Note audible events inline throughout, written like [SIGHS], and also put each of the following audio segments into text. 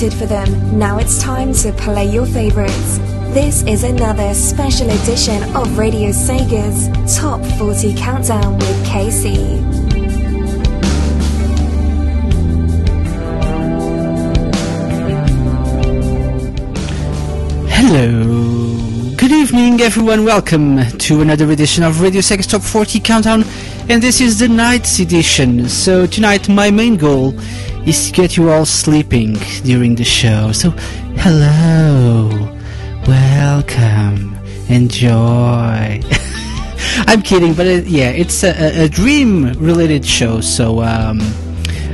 voted for them. Now it's time to play your favorites. This is another special edition of Radio Sega's Top 40 Countdown with KC. Hello. Good evening, everyone. Welcome to another edition of Radio Sega's Top 40 Countdown, and this is the night's edition. So tonight, my main goal is to get you all sleeping during the show. So, hello, welcome, enjoy. [LAUGHS] I'm kidding, but uh, yeah, it's a, a dream-related show. So. Um,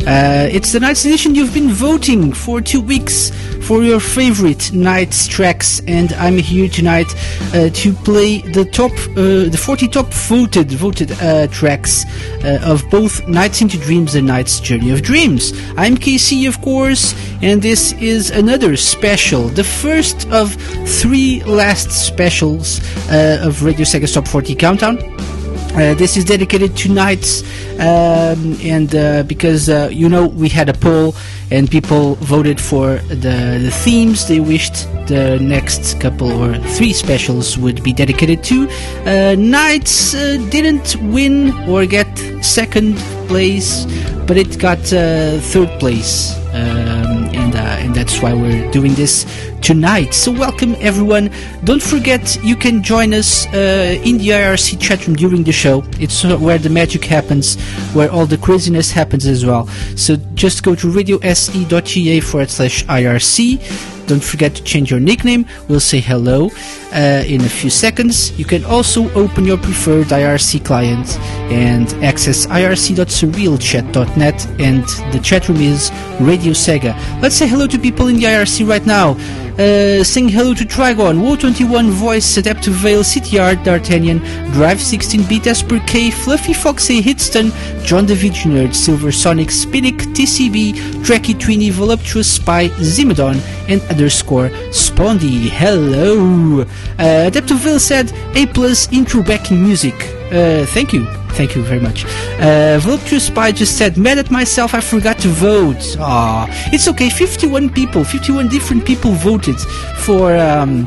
uh, it's the night's edition. You've been voting for two weeks for your favorite night's tracks, and I'm here tonight uh, to play the top, uh, the 40 top voted voted uh, tracks uh, of both Nights into Dreams and Nights Journey of Dreams. I'm KC, of course, and this is another special, the first of three last specials uh, of Radio Sega's Top 40 Countdown. Uh, this is dedicated to nights, um, and uh, because uh, you know we had a poll and people voted for the, the themes they wished the next couple or three specials would be dedicated to. Uh, nights uh, didn't win or get second place, but it got third place. Um, and, and that's why we're doing this tonight. So welcome everyone. Don't forget you can join us uh, in the IRC chat room during the show. It's where the magic happens, where all the craziness happens as well. So just go to radiose.ga forward slash IRC. Don't forget to change your nickname. We'll say hello uh, in a few seconds. You can also open your preferred IRC client and access irc.surrealchat.net and the chat room is Radio Sega. Let's say hello to people in the IRC right now. Uh, saying hello to Trigon, Wo21 Voice, Adaptive Veil, CTR, D'Artagnan, Drive 16-Bit, Asper K, Fluffy Foxy, Hitston, John the Nerd, Silver Sonic, Spinnick, TCB, Trekkie Tweenie, Voluptuous Spy, Zimodon, and underscore Spondy. Hello! Uh, to Veil said, A plus intro backing music. Uh, thank you. Thank you very much. Uh, Voluptuous Spy just said, mad at myself, I forgot to vote. Ah, it's okay. 51 people, 51 different people voted for, um,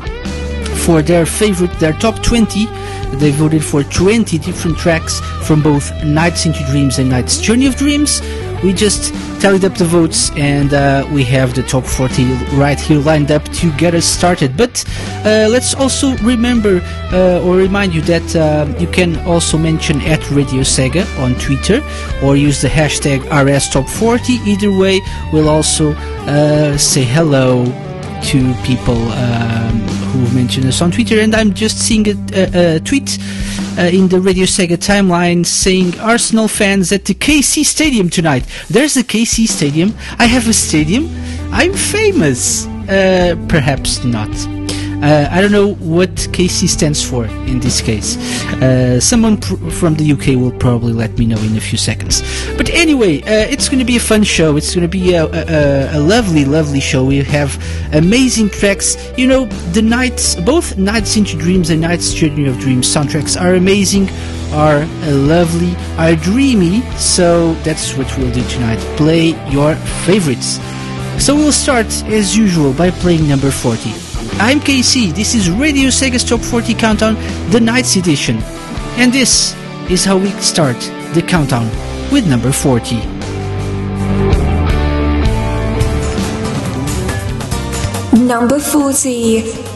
for their favorite, their top 20. They voted for 20 different tracks from both Nights into Dreams and Nights Journey of Dreams. We just tallied up the votes and uh, we have the top 40 right here lined up to get us started. But uh, let's also remember uh, or remind you that uh, you can also mention at Radio Sega on Twitter or use the hashtag RS Top 40. Either way, we'll also uh, say hello to people um, who mentioned us on Twitter. And I'm just seeing a, a, a tweet uh, in the Radio Sega timeline saying Arsenal fans at the KC Stadium tonight. There's a KC Stadium. I have a stadium. I'm famous. Uh, perhaps not. Uh, I don't know what KC stands for in this case. Uh, someone pr- from the UK will probably let me know in a few seconds. But anyway, uh, it's going to be a fun show. It's going to be a, a, a, lovely, lovely show. We have amazing tracks. You know, the nights, both Nights into Dreams and Nights Journey of Dreams soundtracks are amazing, are lovely, are dreamy. So that's what we'll do tonight. Play your favorites. So we'll start as usual by playing number 40. I'm KC, this is Radio Sega's Top 40 Countdown, the Nights Edition. And this is how we start the countdown with number 40. Number 40.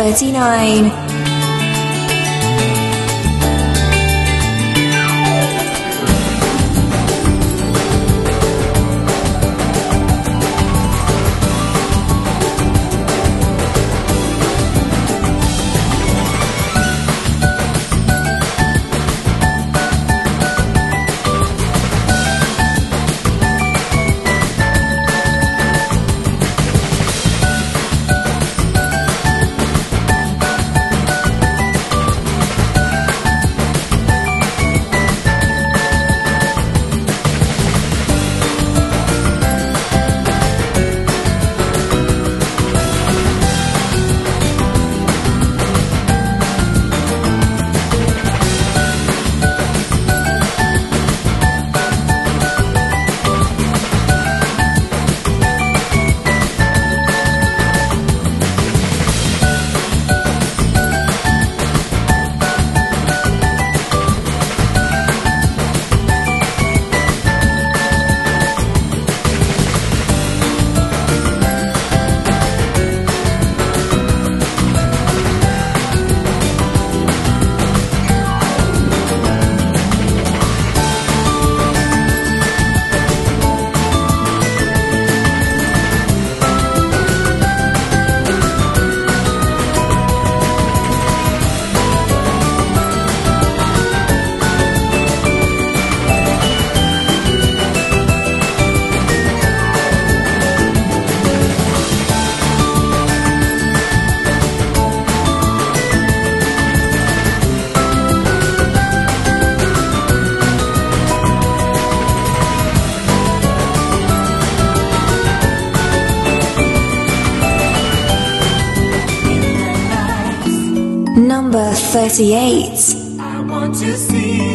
39. Number 38.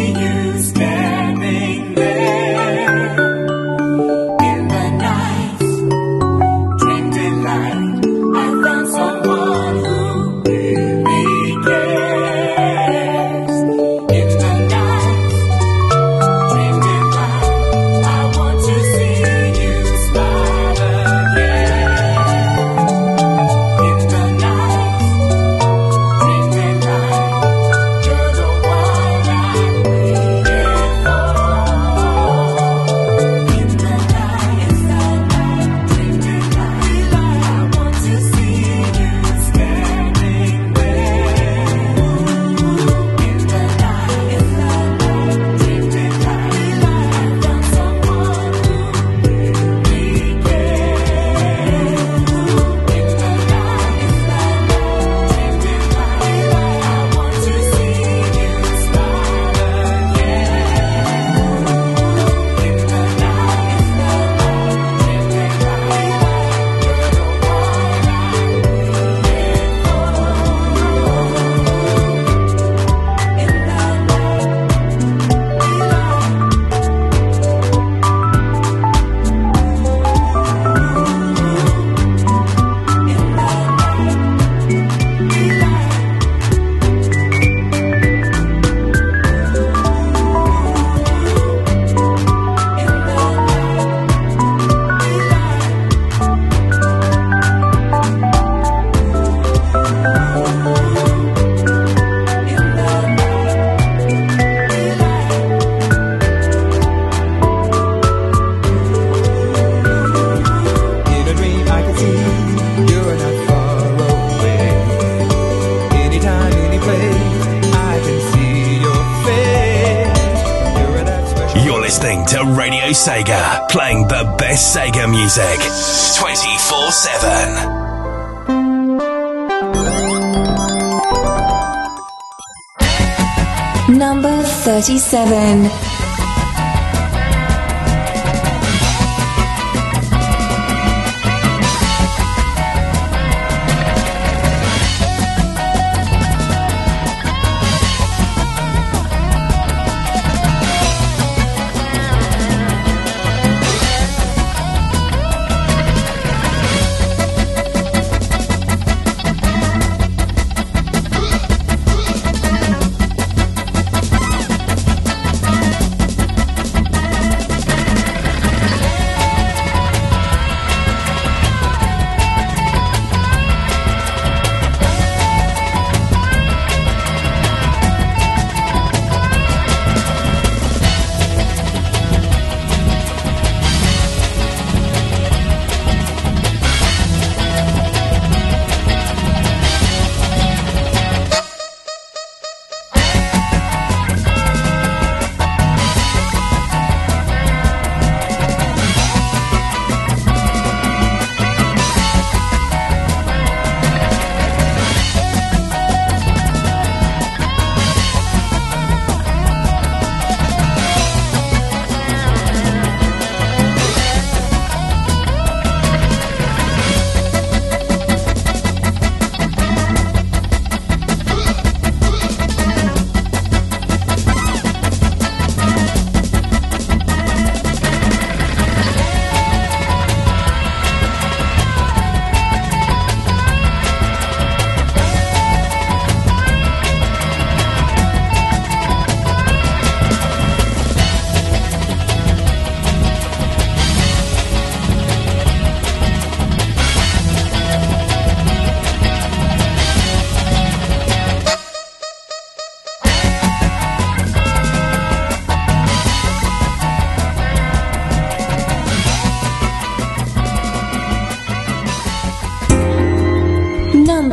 97.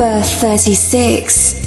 Number 36.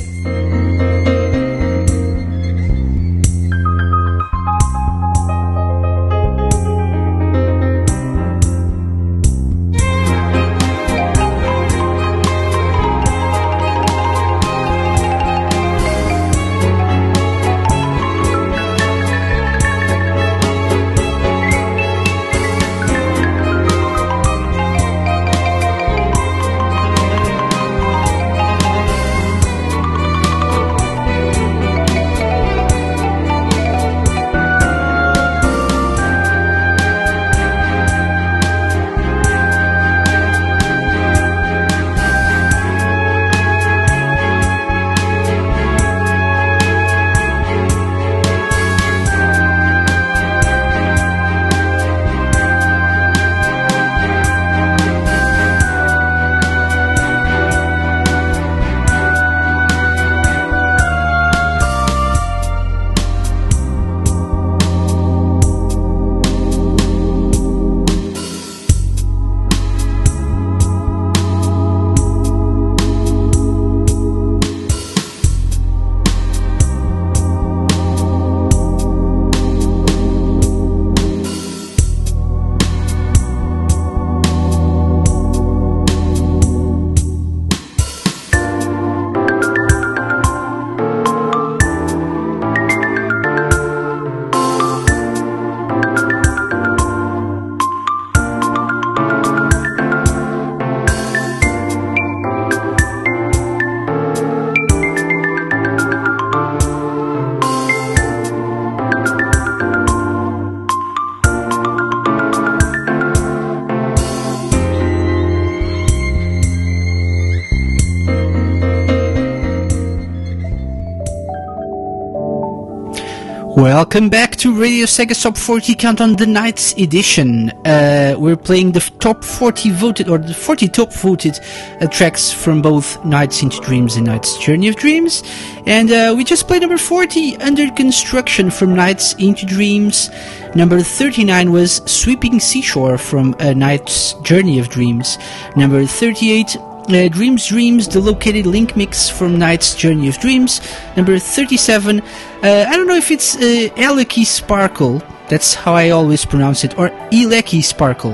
Welcome back to Radio Sega Top 40 Countdown the Nights edition. Uh, we're playing the top 40 voted, or the 40 top voted uh, tracks from both Nights into Dreams and Nights Journey of Dreams. And uh, we just played number 40, Under Construction from Nights into Dreams. Number 39 was Sweeping Seashore from uh, Nights Journey of Dreams. Number 38, uh, Dreams Dreams, the located link mix from Nights Journey of Dreams. Number 37, uh, I don't know if it's uh, Eleki Sparkle, that's how I always pronounce it, or Eleki Sparkle,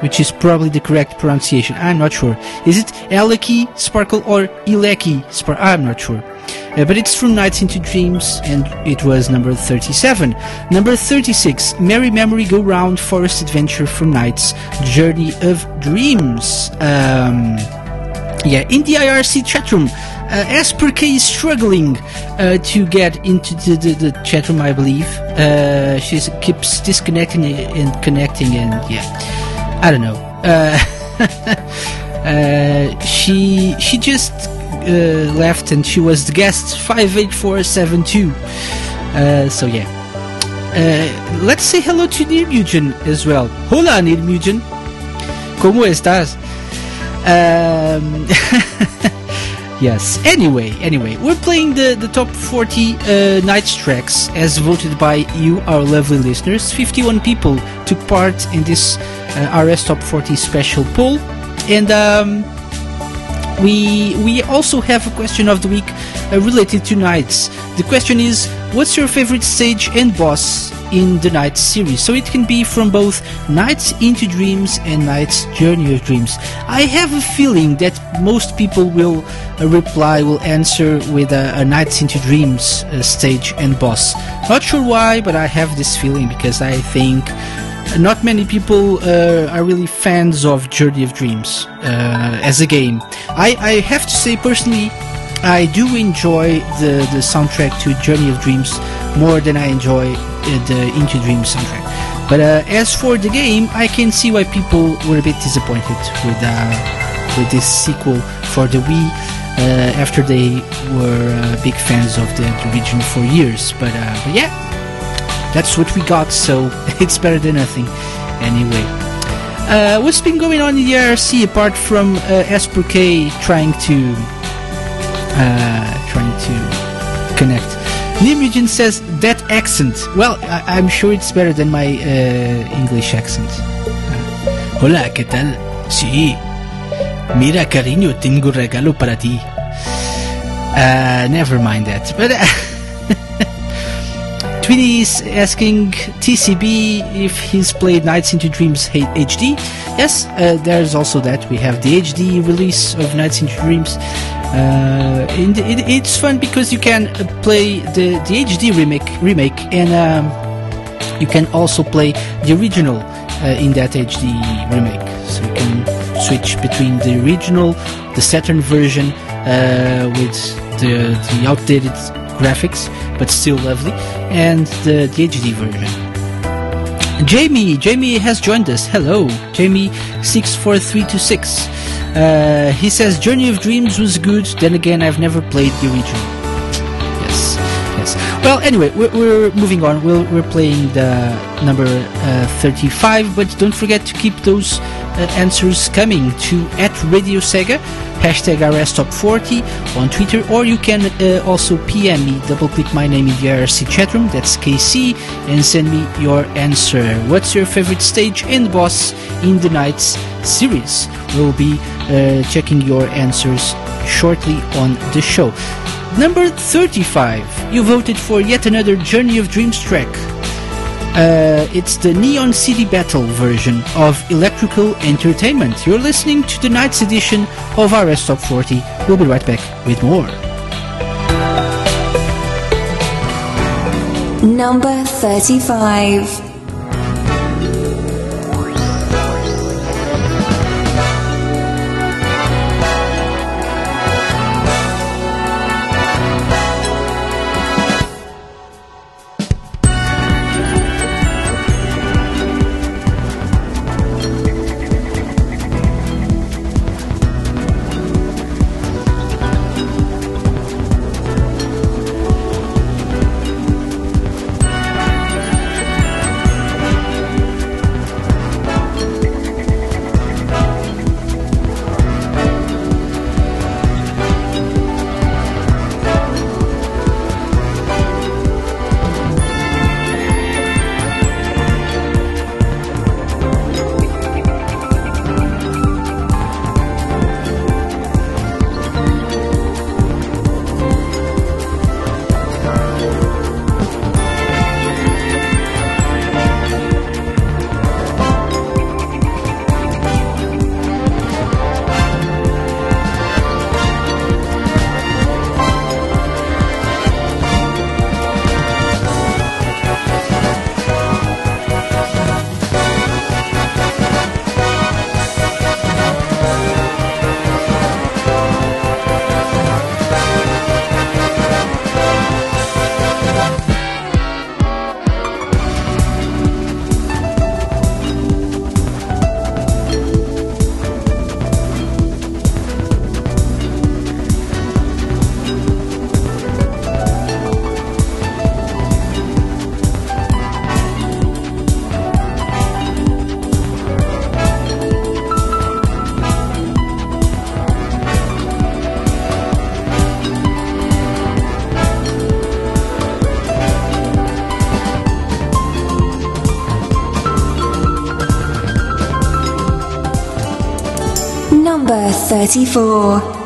which is probably the correct pronunciation. I'm not sure. Is it Eleki Sparkle or Eleki Sparkle? I'm not sure. Uh, but it's from Nights into Dreams, and it was number 37. Number 36, Merry Memory Go Round Forest Adventure from Nights Journey of Dreams. Um, yeah, in the IRC chat room, uh, Asperk is struggling uh, to get into the, the, the chat room, I believe. Uh, she keeps disconnecting and connecting, and yeah, I don't know. Uh, [LAUGHS] uh, she she just uh, left, and she was the guest five eight four seven two. Uh, so yeah, let's say hello to Nirmugen as well. Hola, Nirmugen. ¿Cómo estás? Um, [LAUGHS] yes. Anyway, anyway, we're playing the, the top 40 uh, Nights tracks as voted by you, our lovely listeners. 51 people took part in this uh, RS Top 40 special poll, and um, we we also have a question of the week uh, related to Nights. The question is, what's your favorite stage and boss in the night series? So it can be from both Nights into Dreams and Nights Journey of Dreams. I have a feeling that most people will uh, reply, will answer with a, a Nights into Dreams uh, stage and boss. Not sure why, but I have this feeling because I think not many people uh, are really fans of Journey of Dreams uh, as a game. I, I have to say personally, I do enjoy the, the soundtrack to Journey of Dreams more than I enjoy the Into Dreams soundtrack. But uh, as for the game, I can see why people were a bit disappointed with uh, with this sequel for the Wii. Uh, after they were big fans of the, the region for years, but, but yeah, that's what we got, so [LAUGHS] it's better than nothing. Anyway. Uh, what's been going on in the IRC apart from uh, trying to uh, trying to connect? Nimugen says that accent. Well, I- I'm sure it's better than my uh, English accent. Uh, Hola, ¿qué tal? Sí. Mira, cariño, tengo regalo para ti. Uh, never mind that. But [LAUGHS] Tweety is asking TCB if he's played Nights into Dreams HD. Yes, uh, there's also that. We have the HD release of Nights into Dreams. Uh, and it, it's fun because you can play the, the HD remake, remake and um, you can also play the original uh, in that HD remake. So you can switch between the original, the Saturn version uh, with the, the outdated graphics, but still lovely, and the, the HD version. Jamie, Jamie has joined us. Hello, Jamie six four three two six. Uh, he says Journey of Dreams was good. Then again, I've never played the original. Well, anyway, we're, we're moving on. We'll, we're playing the number uh, 35, but don't forget to keep those uh, answers coming to at Radio Sega, hashtag RSTop40 on Twitter, or you can uh, also PM me, double click my name in the IRC chatroom, that's KC, and send me your answer. What's your favorite stage and boss in the Nights series? We'll be uh, checking your answers shortly on the show. Number 35. You voted for yet another Journey of Dreams track. Uh, it's the Neon City Battle version of Electrical Entertainment. You're listening to the Nights edition of RS Top 40. We'll be right back with more. Number 35. 34.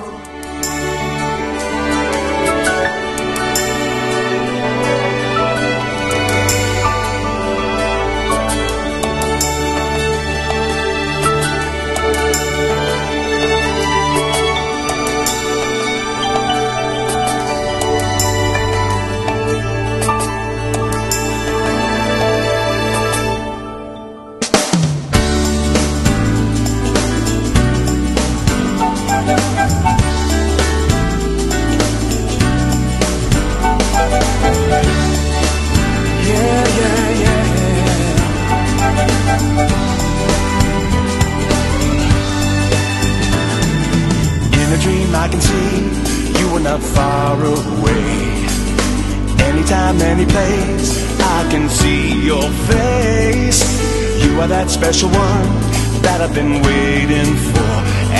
That special one that I've been waiting for.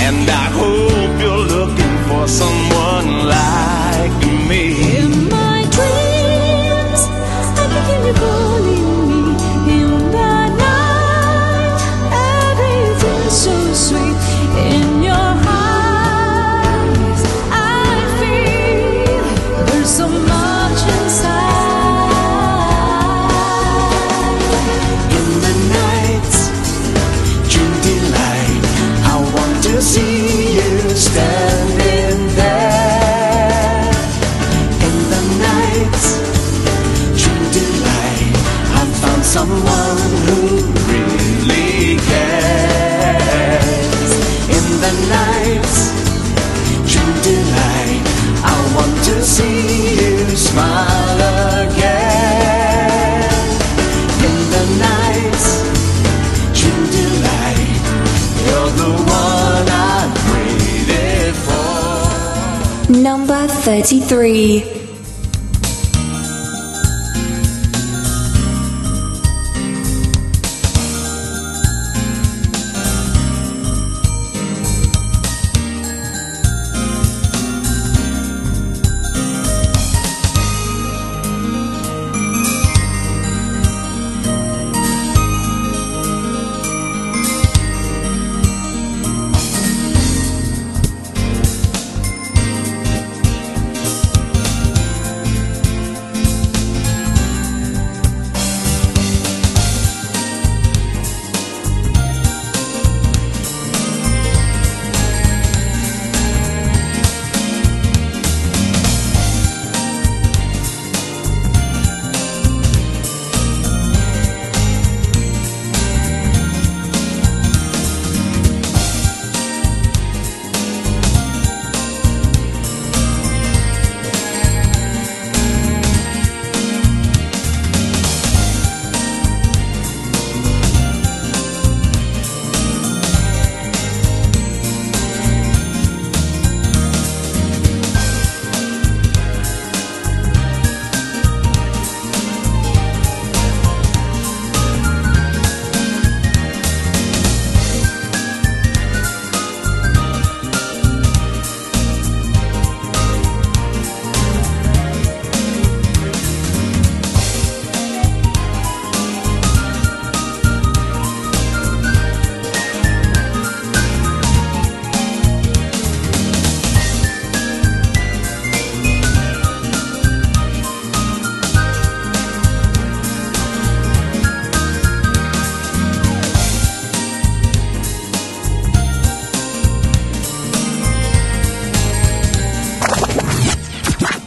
And I hope you're looking for someone like me. 33.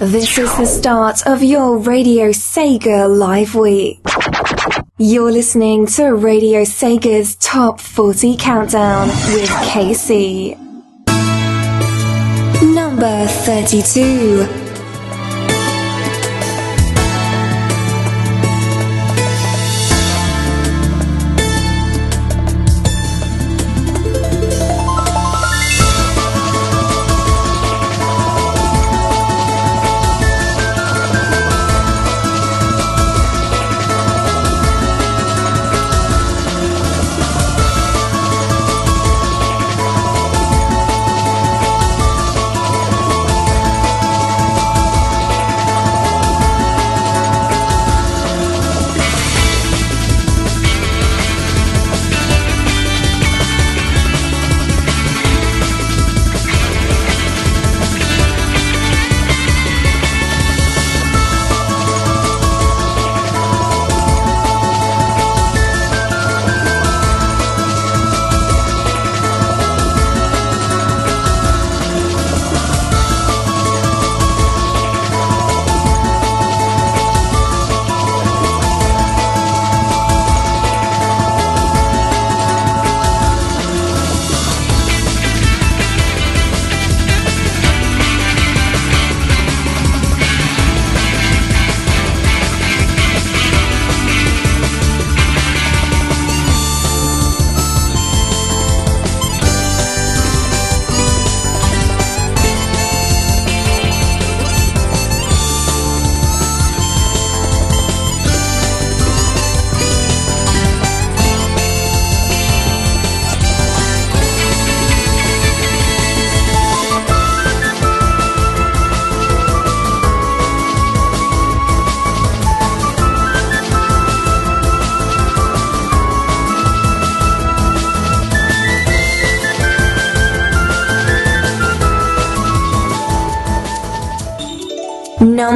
This is the start of your Radio Sega Live Week. You're listening to Radio Sega's Top 40 Countdown with KC. Number 32.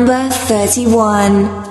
Number 31.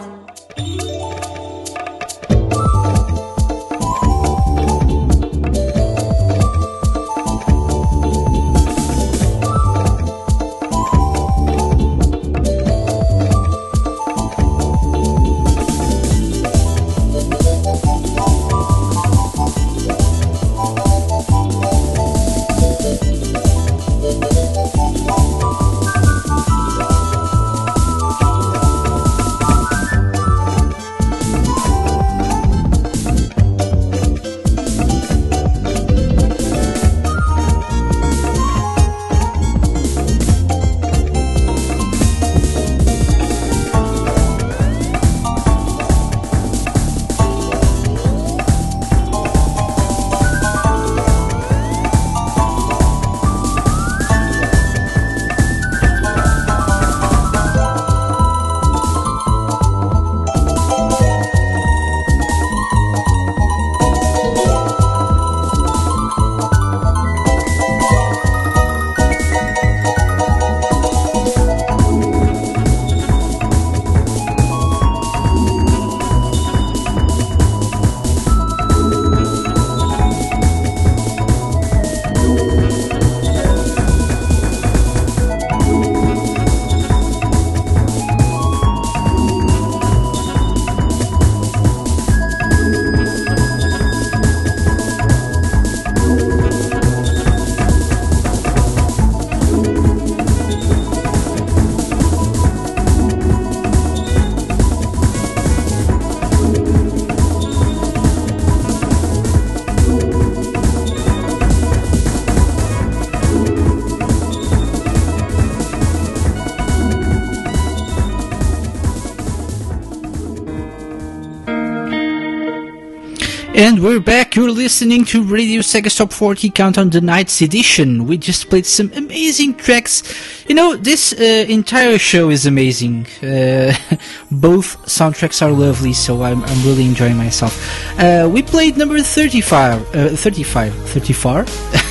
And we're back. You're listening to Radio Sega Top 40 Countdown the Nights edition. We just played some amazing tracks. You know, this uh, entire show is amazing. Uh, [LAUGHS] both soundtracks are lovely, so I'm, I'm really enjoying myself. Uh, we played number 35, uh, 35, 34? [LAUGHS]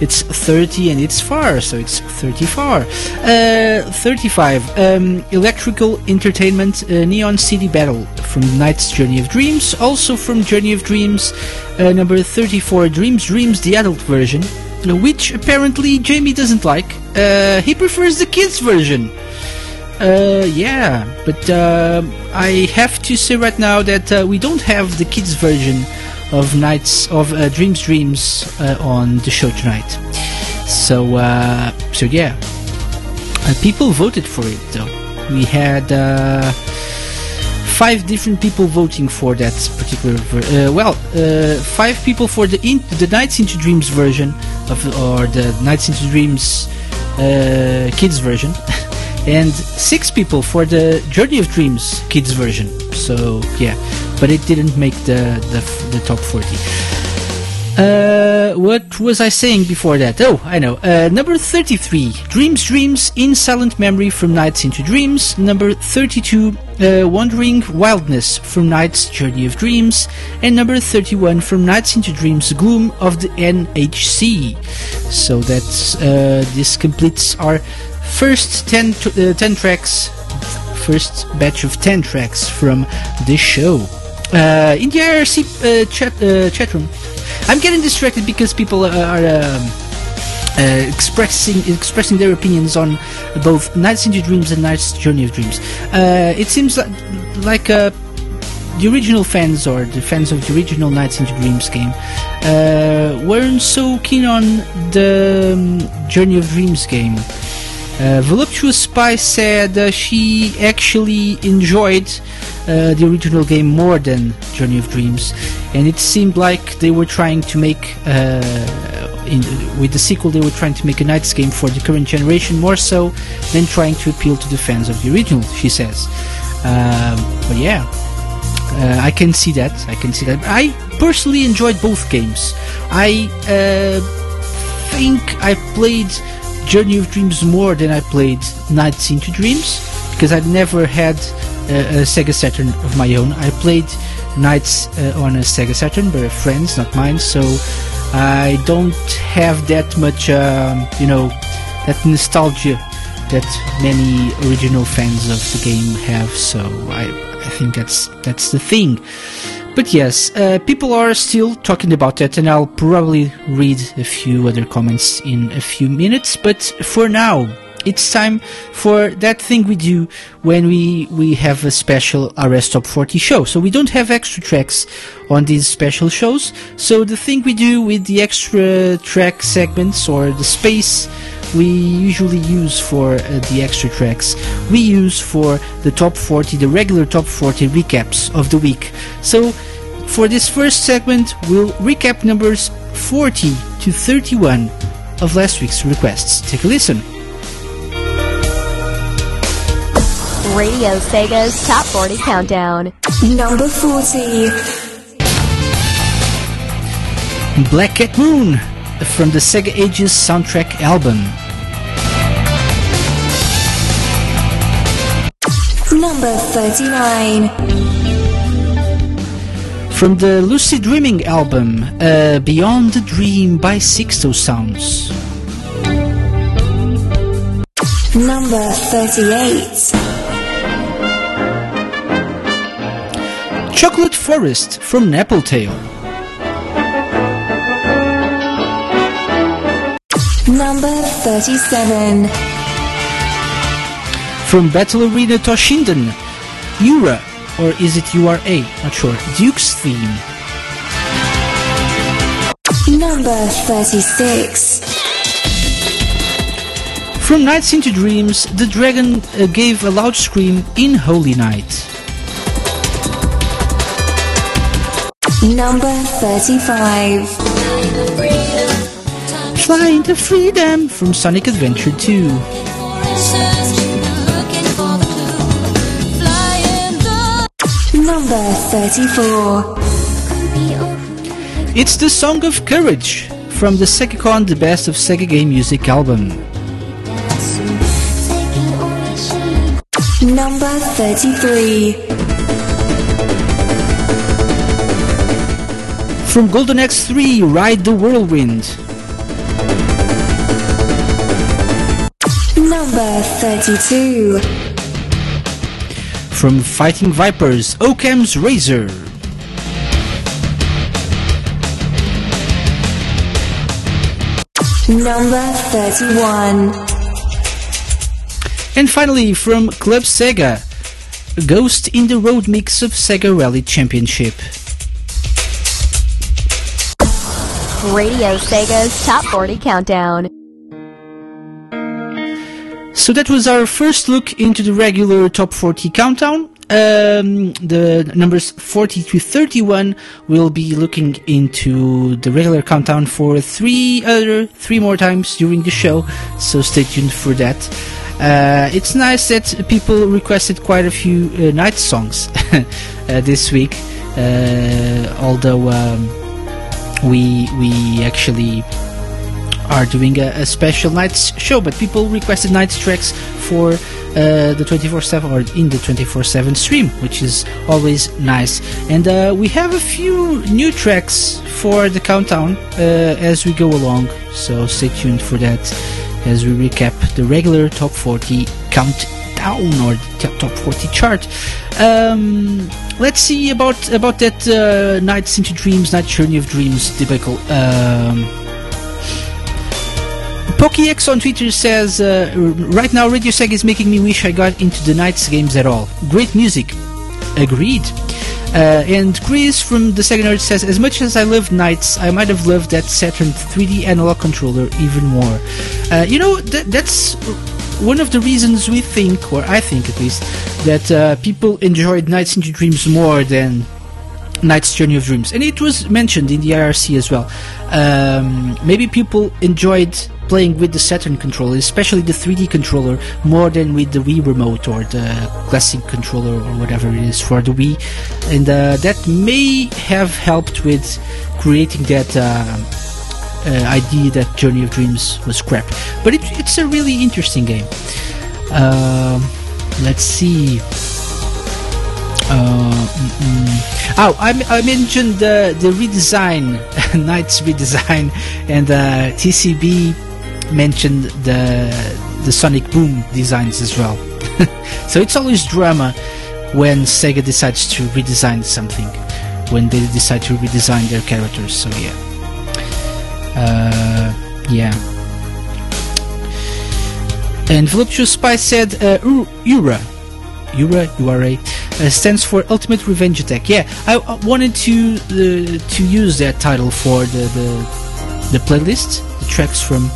it's 30 and it's far, so it's 34. Uh, 35. Um, electrical Entertainment uh, Neon City Battle from Nights Journey of Dreams. Also from Journey of Dreams, uh, number 34, Dreams Dreams, the adult version, uh, which apparently Jamie doesn't like. Uh, he prefers the kids version. Uh, yeah, but uh, I have to say right now that uh, we don't have the kids version of Nights of uh, Dreams Dreams uh, on the show tonight. So, uh, so yeah, uh, people voted for it though. We had uh, five different people voting for that particular. Ver- uh, well, five people for the in- the Nights into Dreams version of or the Nights into Dreams kids version. [LAUGHS] And six people for the Journey of Dreams kids version. So yeah, but it didn't make the the, the top forty. Uh, what was I saying before that? Oh, I know. Uh, number 33, Dreams Dreams in Silent Memory from Nights into Dreams. Number 32, uh, Wandering Wildness from Nights Journey of Dreams. And number 31 from Nights into Dreams Gloom of the NHC. So that's, uh, this completes our first 10, t- uh, 10 tracks, first batch of 10 tracks from this show. Uh, in the IRC uh, chat, uh, chat room, I'm getting distracted because people uh, are um, uh, expressing expressing their opinions on both Nights into Dreams and Nights Journey of Dreams. Uh, it seems like like uh, the original fans or the fans of the original Nights into Dreams game uh, weren't so keen on the um, Journey of Dreams game. Uh, Voluptuous Spy said uh, she actually enjoyed uh, the original game more than Journey of Dreams, and it seemed like they were trying to make, uh, in, with the sequel, they were trying to make a Nights game for the current generation more so than trying to appeal to the fans of the original, she says. Um, but yeah, uh, I can see that. I can see that. I personally enjoyed both games. I uh, think I played Journey of Dreams more than I played Nights into Dreams because I've never had a, a Sega Saturn of my own. I played Nights uh, on a Sega Saturn, but friends, not mine. So I don't have that much, um, you know, that nostalgia that many original fans of the game have. So I, I think that's that's the thing. But yes, uh, people are still talking about that, and I'll probably read a few other comments in a few minutes. But for now, it's time for that thing we do when we, we have a special RS Top 40 show. So we don't have extra tracks on these special shows. So the thing we do with the extra track segments or the space we usually use for uh, the extra tracks. We use for the top 40 the regular top 40 recaps of the week. So for this first segment we'll recap numbers 40 to 31 of last week's requests. Take a listen. Radio Sega's Top 40 Countdown. Number 40. black cat moon from the sega ages soundtrack album Number 39. from the lucid dreaming album uh, beyond the dream by sixto sounds Number 38. Chocolate Forest from Napple Tale. Number 37. From Battle Arena Toshinden, Yura, or is it URA? Not sure. Duke's theme. Number 36. From Nights into Dreams, the dragon uh, gave a loud scream in Holy Night. Number 35. Flying to Freedom from Sonic Adventure 2. Number 34. It's the Song of Courage from the SegaCon The Best of Sega Game Music album. Number 33. From Golden Axe 3, Ride the Whirlwind. Number 32. From Fighting Vipers, Occam's Razor. Number 31. And finally, from Club Sega, Ghost in the Road mix of Sega Rally Championship. Radio Sega's Top 40 Countdown. So that was our first look into the regular top 40 countdown. Um, the numbers 40 to 31 will be looking into the regular countdown for three other, three more times during the show. So stay tuned for that. Uh, it's nice that people requested quite a few uh, night songs [LAUGHS] uh, this week. Uh, although um, we we actually are doing a, a special nights show, but people requested night tracks for uh, the 24/7 or in the 24/7 stream, which is always nice. And uh, we have a few new tracks for the countdown uh, as we go along, so stay tuned for that as we recap the regular top 40 countdown or top 40 chart. Um, let's see about about that uh, Nights into Dreams, Night Journey of Dreams debacle. Um, PokéX on Twitter says, uh, right now Radio Sega is making me wish I got into the Nights games at all. Great music. Agreed. Uh, and Chris from the Sega Nerd says, as much as I love Nights, I might have loved that Saturn 3D analog controller even more. Uh, you know, that, that's one of the reasons we think, or I think at least, that uh, people enjoyed Nights into Dreams more than Nights Journey of Dreams, and it was mentioned in the IRC as well. Um, maybe people enjoyed playing with the Saturn controller, especially the 3D controller, more than with the Wii remote or the classic controller or whatever it is for the Wii, and uh, that may have helped with creating that. Uh, uh, idea that Journey of Dreams was crap, but it, it's a really interesting game. Um, let's see. Uh, mm, mm. Oh, I, I mentioned the the redesign, [LAUGHS] Nights redesign, and uh, TCB mentioned the the Sonic Boom designs as well. [LAUGHS] so it's always drama when Sega decides to redesign something, when they decide to redesign their characters. So yeah, uh, yeah. And Voluptuous Spy said, uh, Ura, Ura, URA, uh, stands for Ultimate Revenge Attack. Yeah, I, I wanted to uh, to use that title for the, the the playlist, the tracks from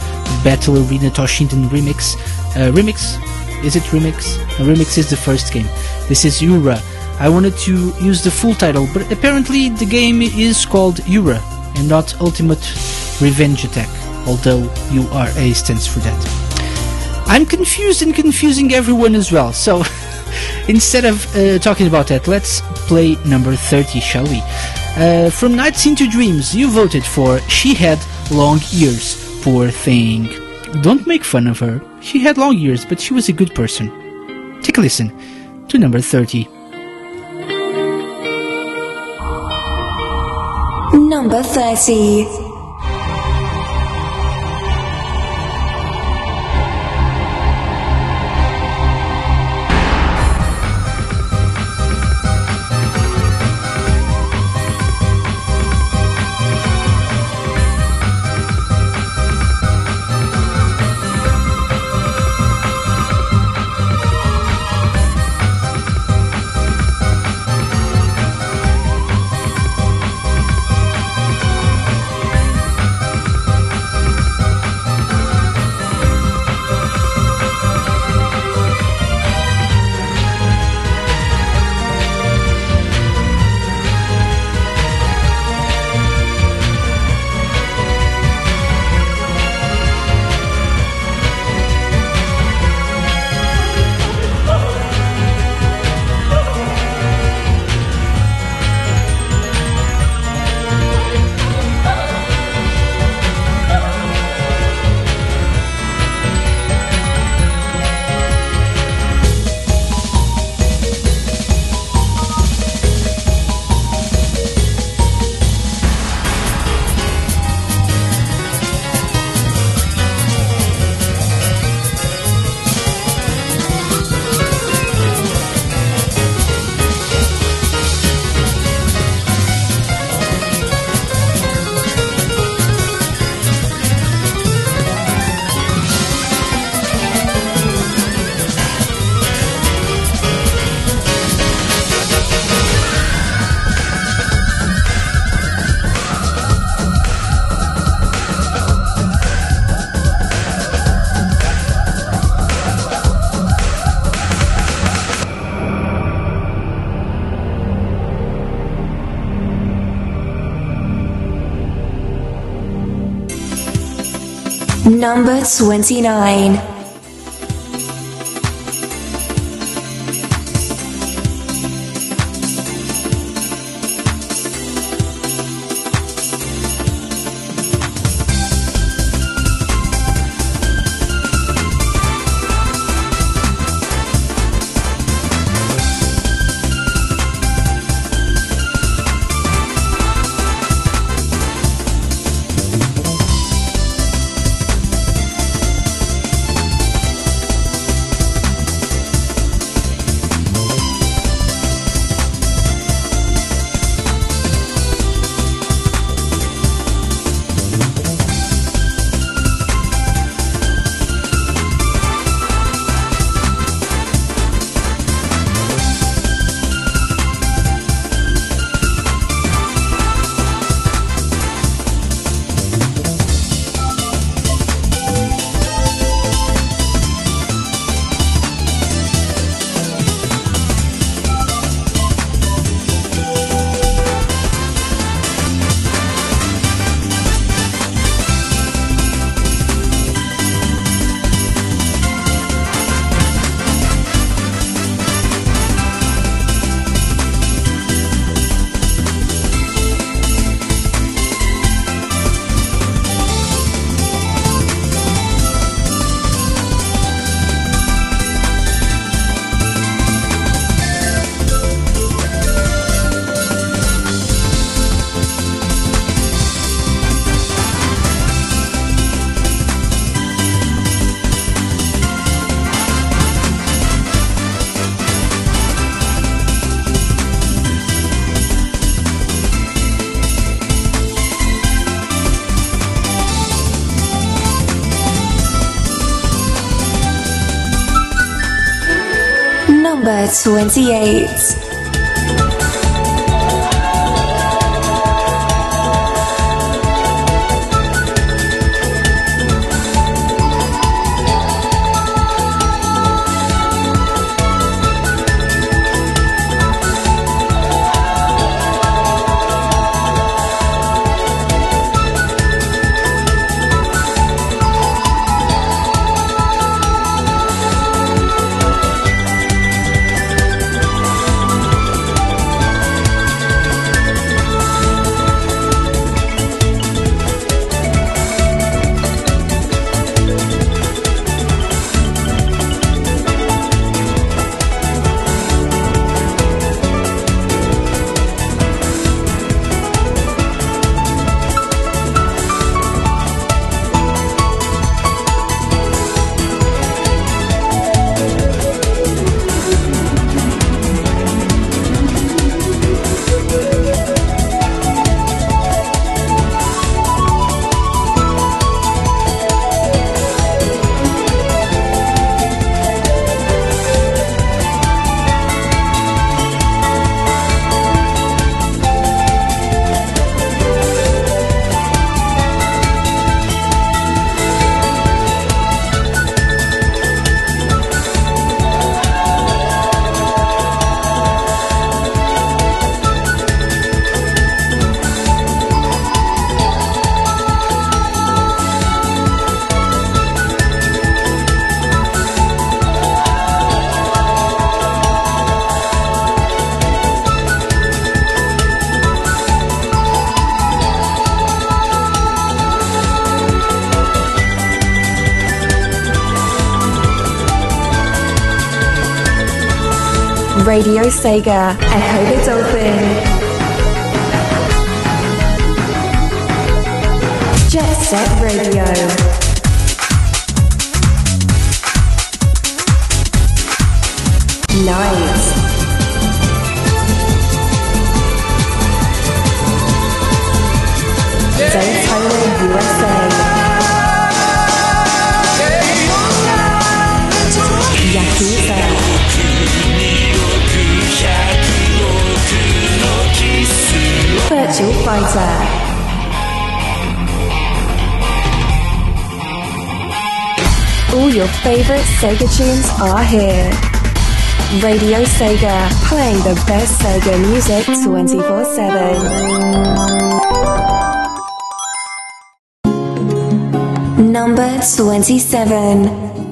Battle Arena Toshinden Remix. Uh, remix? Is it Remix? No, remix is the first game. This is Ura. I wanted to use the full title, but apparently the game is called Ura and not Ultimate Revenge Attack, although URA stands for that. I'm confused and confusing everyone as well, so [LAUGHS] instead of uh, talking about that, let's play number 30, shall we? Uh, from Nights into Dreams, you voted for She Had Long Ears, poor thing. Don't make fun of her. She had long ears, but she was a good person. Take a listen to number 30. Number 30. Number 29. Number 28. Radio Sega. I favorite Sega tunes are here. Radio Sega, playing the best Sega music 24 7. Number 27.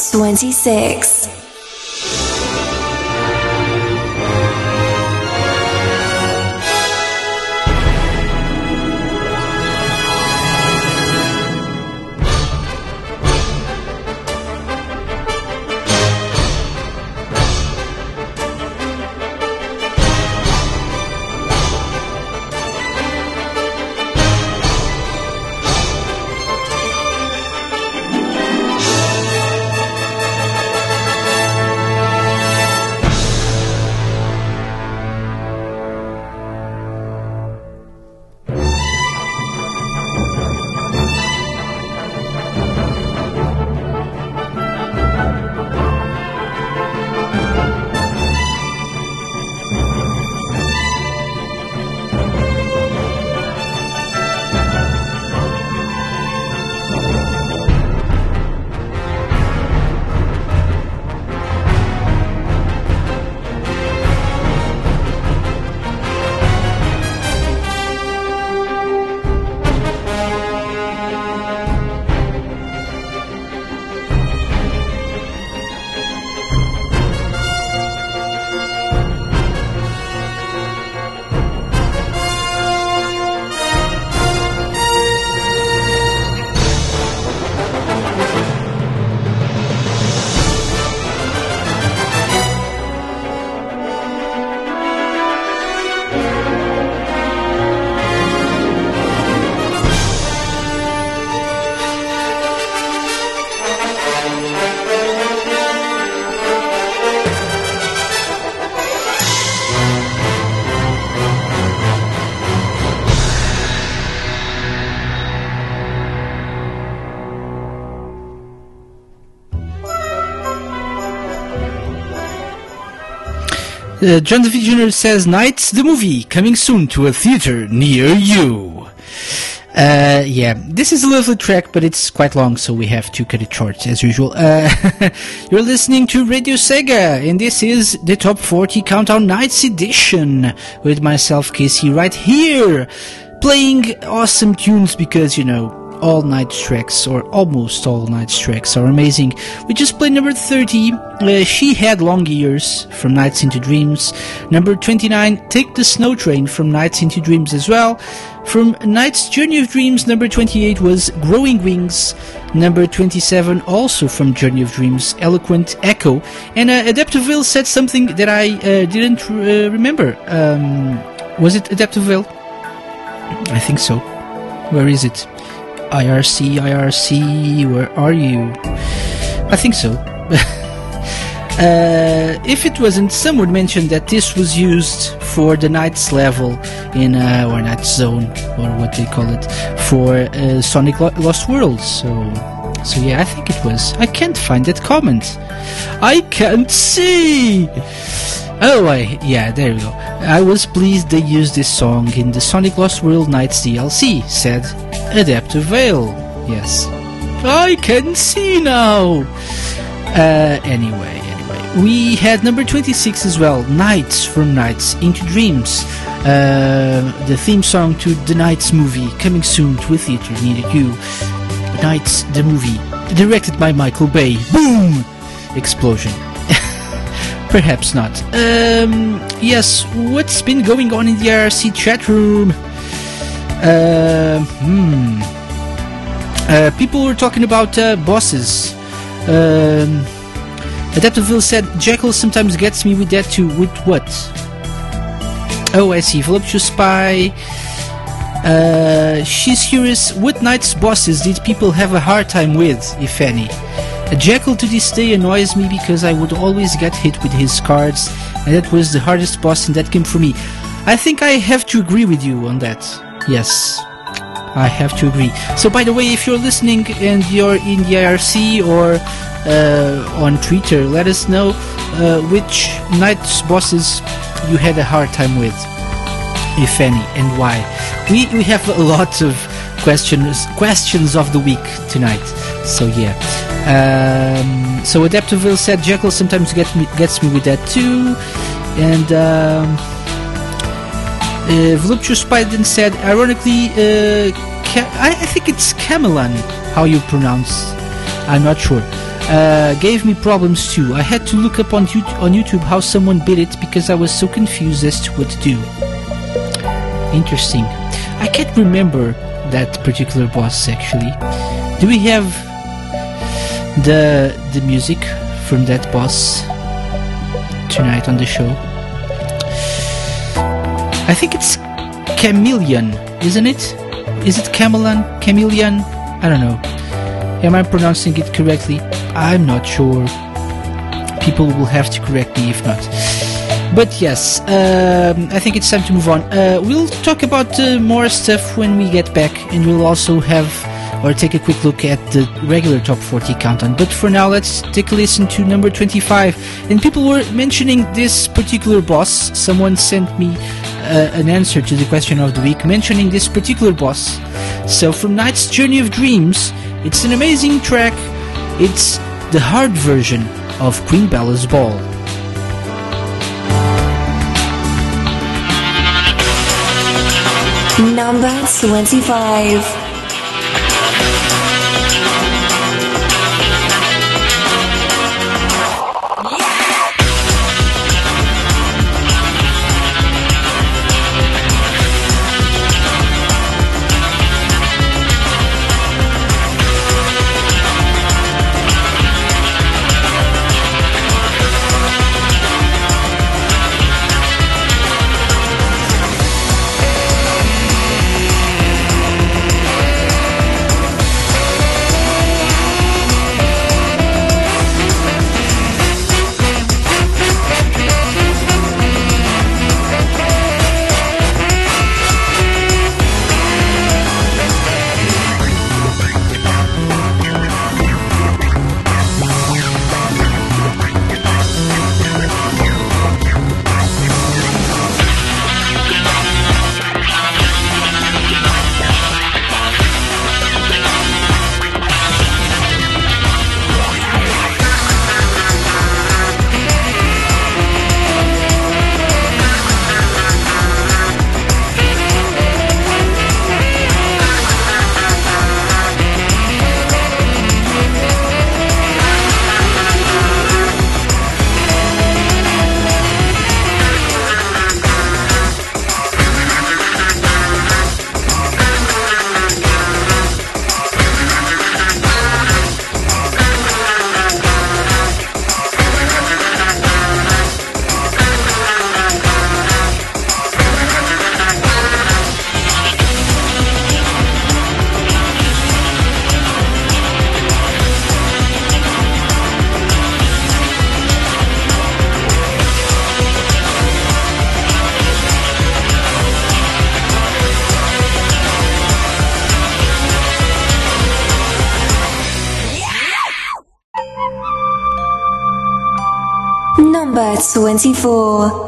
26. Uh, John David Jr. says, Nights, the movie, coming soon to a theater near you. Uh, yeah, this is a lovely track, but it's quite long, so we have to cut it short, as usual. Uh, [LAUGHS] you're listening to Radio Sega, and this is the Top 40 Countdown Nights edition, with myself, Casey, right here, playing awesome tunes because, you know, all night tracks, or almost all night tracks, are amazing. We just played number 30, uh, She Had Long Years from Nights into Dreams. Number 29, Take the Snow Train from Nights into Dreams as well. From Nights Journey of Dreams, number 28 was Growing Wings. Number 27, also from Journey of Dreams, Eloquent Echo. And uh, Adaptaville said something that I uh, didn't uh, remember. Um, was it Adaptaville? I think so. Where is it? IRC, IRC, where are you? I think so. [LAUGHS] uh, if it wasn't, some would mention that this was used for the Nights level in, uh, or Night Zone, or what they call it, for uh, Sonic Lo- Lost World. So, so yeah, I think it was. I can't find that comment. I can't see! Oh, I, yeah, there we go. I was pleased they used this song in the Sonic Lost World Nights DLC, said Adaptive Veil. Yes. I can see now! Uh, anyway, anyway. We had number 26 as well, Nights from Nights into Dreams. Uh, the theme song to the Nights movie, coming soon to a theater near you. Nights, the movie, directed by Michael Bay. Boom! Explosion. Perhaps not. Um, yes, what's been going on in the RC chat room? Uh, hmm. Uh, people were talking about uh, bosses. Um, Adaptiville said Jekyll sometimes gets me with that too. With what? Oh, I see. Voluptuous Spy. Uh, she's curious what night's bosses did people have a hard time with, if any. A Jekyll to this day annoys me because I would always get hit with his cards, and that was the hardest boss in that game for me. I think I have to agree with you on that. Yes, I have to agree. So, by the way, if you're listening and you're in the IRC or uh, on Twitter, let us know uh, which Night's bosses you had a hard time with, if any, and why. We we have a lot of questions questions of the week tonight. So yeah. Um, so Adaptiville said Jekyll sometimes get me, gets me with that too, and. Um, uh, Voluptuous Spiden said, ironically, uh, I, I think it's Camelan, how you pronounce. I'm not sure. Uh, gave me problems too. I had to look up on, you- on YouTube how someone beat it because I was so confused as to what to do. Interesting. I can't remember that particular boss actually. Do we have the the music from that boss tonight on the show? I think it's Chameleon, isn't it? Is it Camelan? Chameleon? I don't know. Am I pronouncing it correctly? I'm not sure. People will have to correct me if not. But yes, um, I think it's time to move on. Uh, we'll talk about uh, more stuff when we get back, and we'll also have or take a quick look at the regular top 40 countdown. But for now, let's take a listen to number 25. And people were mentioning this particular boss. Someone sent me uh, an answer to the question of the week mentioning this particular boss. So from Nights Journey of Dreams, it's an amazing track. It's the hard version of Queen Bella's Ball. Number 25. 24.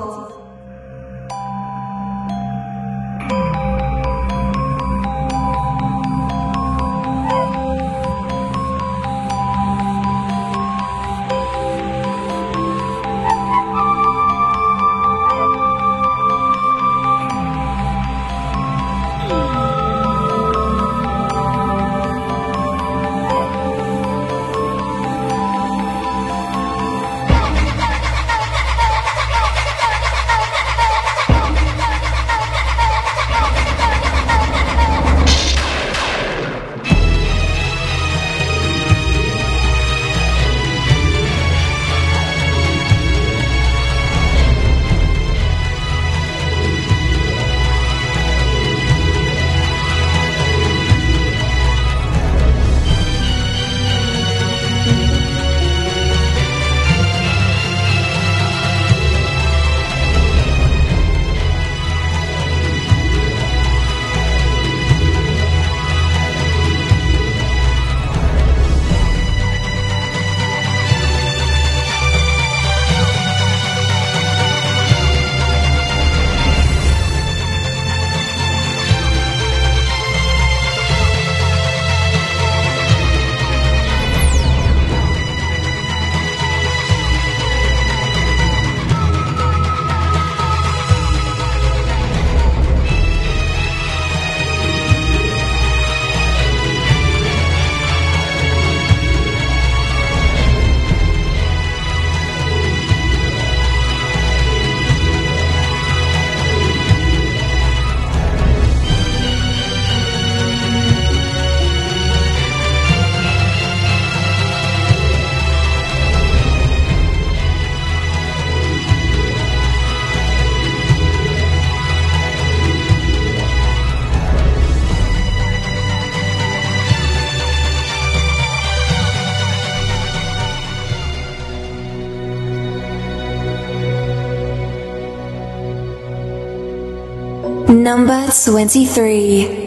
23.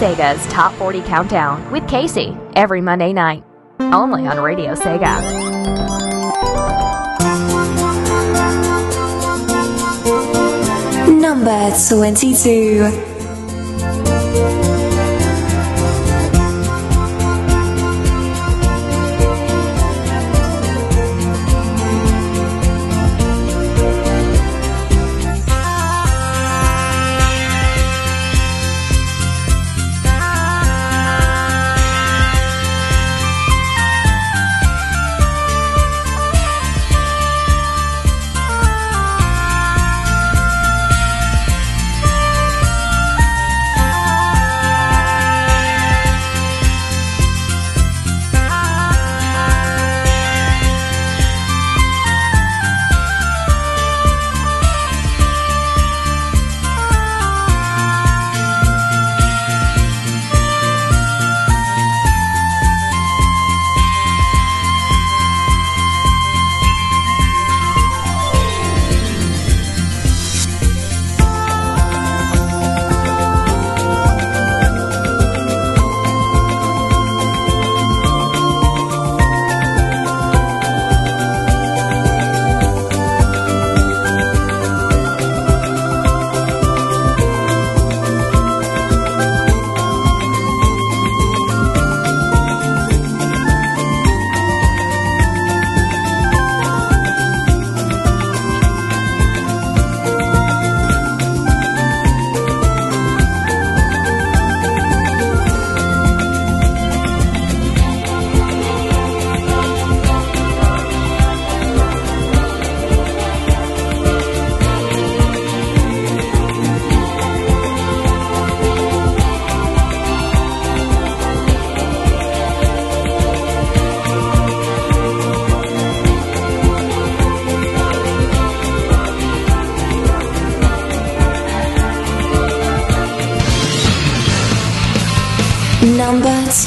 Sega's Top 40 Countdown with Casey every Monday night. Only on Radio Sega. Number 22.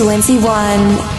Number 21.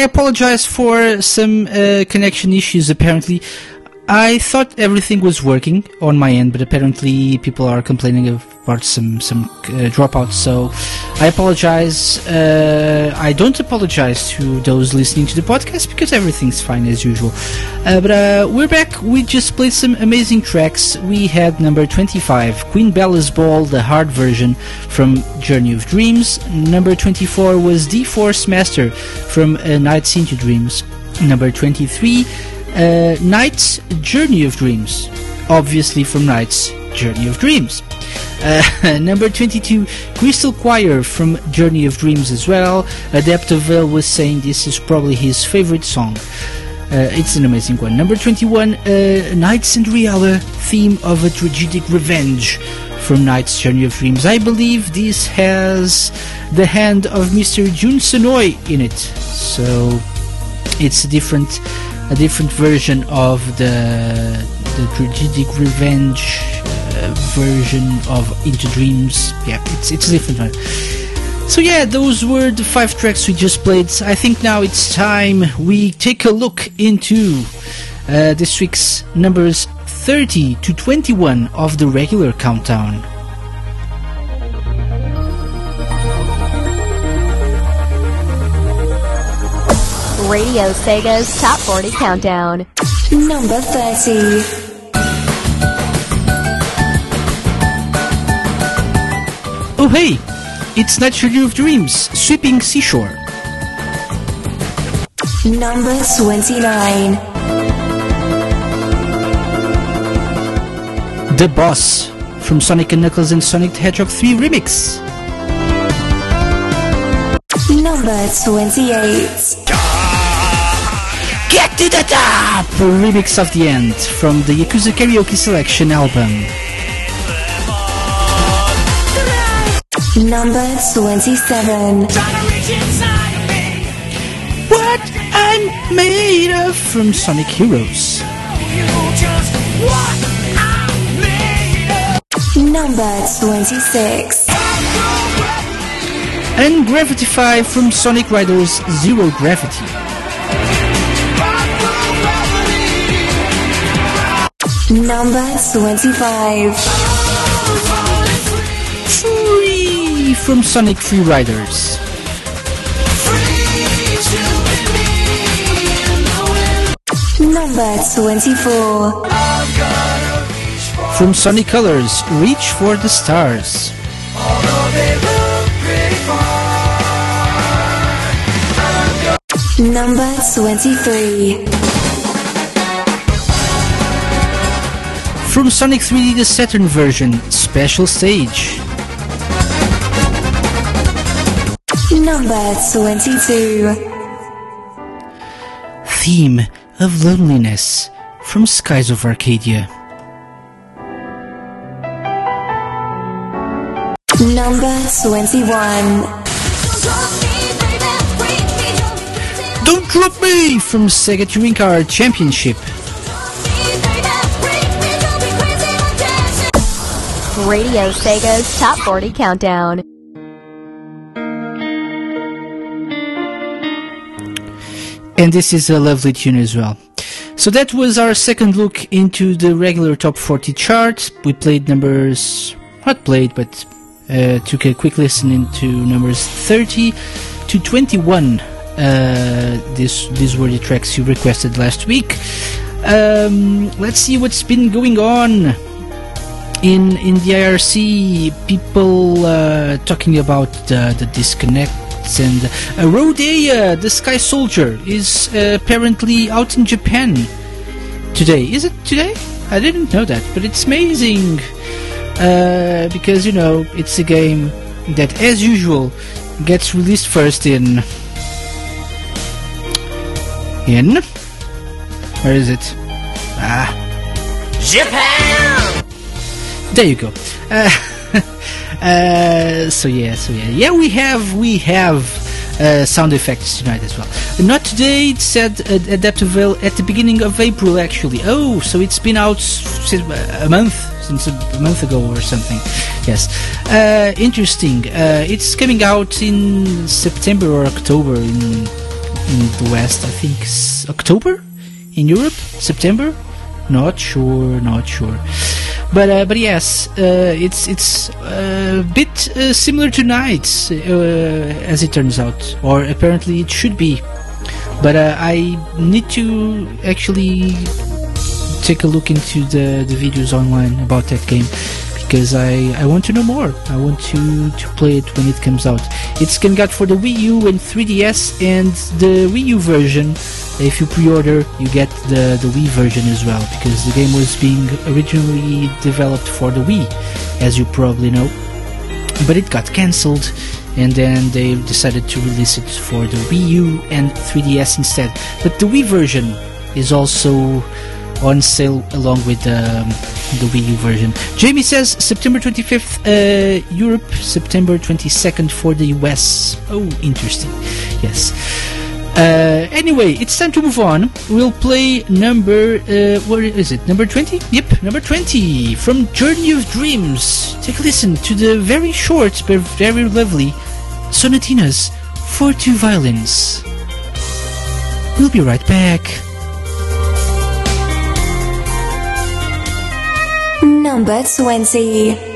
Apologize for some uh, connection issues. Apparently, I thought everything was working on my end, but apparently people are complaining about some some uh, dropouts. So I apologize. Uh, I don't apologize to those listening to the podcast because everything's fine as usual. Uh, but uh, we're back. We just played some amazing tracks. We had number 25, Queen Bella's Ball, the hard version from Journey of Dreams. Number 24 was D Force Master from uh, Nights into Dreams. Number 23, uh, Night's Journey of Dreams, obviously from Night's Journey of Dreams. Uh, [LAUGHS] number 22, Crystal Choir from Journey of Dreams as well. Adepto Vale was saying this is probably his favorite song. Uh, it's an amazing one. Number 21, uh, Night Cinderella theme of a tragic revenge from Night's Journey of Dreams. I believe this has the hand of Mr. Jun Senoue in it. So it's a different a different version of the the tragic revenge uh, version of Into Dreams. Yeah, it's it's a different one. So yeah, those were the five tracks we just played. I think now it's time we take a look into uh, this week's numbers 30 to 21 of the regular countdown. Radio Sega's Top 40 Countdown. Number 30. Oh hey, it's Night Journey of Dreams, Sweeping Seashore. Number 29. The Boss from Sonic and Knuckles and Sonic the Hedgehog 3 Remix. Number 28. Get to the top! Remix of the End from the Yakuza Karaoke Selection album. Number 27. What I'm made of from Sonic Heroes. Number 26. And Gravity 5 from Sonic Riders Zero Gravity. Number 25. Free from Sonic Free Riders. Number 24 from Sonic Colors, Reach for the Stars. Number 23. From Sonic 3D the Saturn version, Special Stage. Number 22. Theme of Loneliness from Skies of Arcadia. Number 21. Don't Drop Me from Sega Touring Car Championship. Radio Sega's Top 40 Countdown. And this is a lovely tune as well. So that was our second look into the regular top 40 chart. We played numbers, not played, but uh, took a quick listen into numbers 30 to 21. Uh, this, these were the tracks you requested last week. Um, let's see what's been going on in in the IRC. People uh, talking about the, the disconnects and uh, Rodea, the Sky Soldier, is uh, apparently out in Japan today. Is it today? I didn't know that, but it's amazing uh, because you know it's a game that, as usual, gets released first in in where is it? Ah, Japan. There you go. Uh, [LAUGHS] uh, so yeah, so yeah, yeah. We have we have uh, sound effects tonight as well. Not today. It said uh, Adaptable at the beginning of April actually. Oh, so it's been out since a month since a month ago or something. Yes, uh, interesting. Uh, it's coming out in September or October in in the West. I think October in Europe. September. Not sure. Not sure. But uh, but yes, uh, it's it's a bit uh, similar to Nights, uh, as it turns out, or apparently it should be. But uh, I need to actually take a look into the, the videos online about that game because I, I want to know more. I want to, to play it when it comes out. It's coming out for the Wii U and 3DS and the Wii U version. If you pre-order, you get the, the Wii version as well because the game was being originally developed for the Wii, as you probably know. But it got cancelled and then they decided to release it for the Wii U and 3DS instead. But the Wii version is also on sale along with um, the Wii U version. Jamie says September 25th, uh, Europe, September 22nd for the US. Oh, interesting. Yes. Uh, anyway, it's time to move on. We'll play number, uh, where is it? Number 20? Yep, number 20 from Journey of Dreams. Take a listen to the very short but very lovely sonatinas for two violins. We'll be right back. Number 20.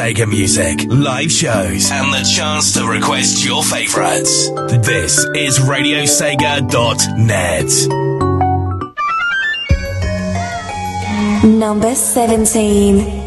Sega music, live shows, and the chance to request your favorites. This is RadioSega.net. Number 17.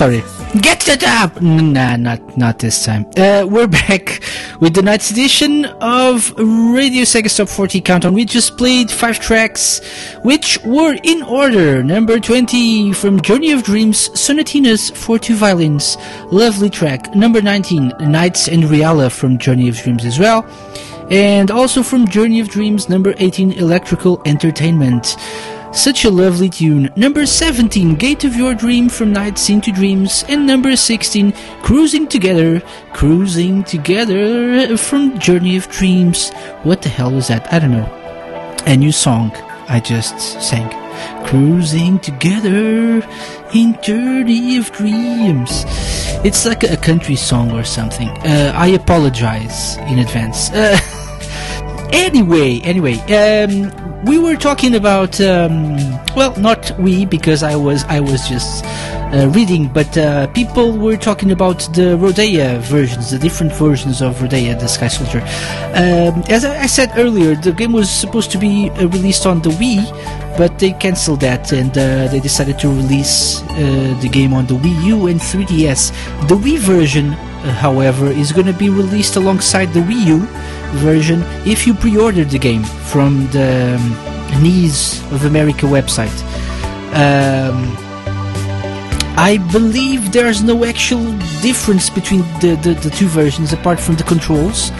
Sorry. Get it up! Nah, not not this time. Uh, we're [LAUGHS] back with the night's edition of Radio Sega Top 40 Countdown. We just played five tracks, which were in order. Number 20 from Journey of Dreams, Sonatinas for two violins. Lovely track. Number 19, Nights and Reala from Journey of Dreams as well. And also from Journey of Dreams, number 18, Electrical Entertainment. Such a lovely tune. Number 17, Gate of Your Dream from Nights into Dreams. And number 16, Cruising Together, Cruising Together from Journey of Dreams. What the hell was that? I don't know. A new song I just sang. Cruising Together in Journey of Dreams. It's like a country song or something. Uh, I apologize in advance. Uh, [LAUGHS] anyway, anyway, um, we were talking about um, well, not we because I was I was just uh, reading, but uh, people were talking about the Rodea versions, the different versions of Rodea, the Sky Soldier. Um, as I, I said earlier, the game was supposed to be uh, released on the Wii, but they cancelled that and uh, they decided to release uh, the game on the Wii U and 3DS. The Wii version, however, is going to be released alongside the Wii U version if you pre-order the game from the um, Knees of America website. Um, I believe there's no actual difference between the, the, the two versions apart from the controls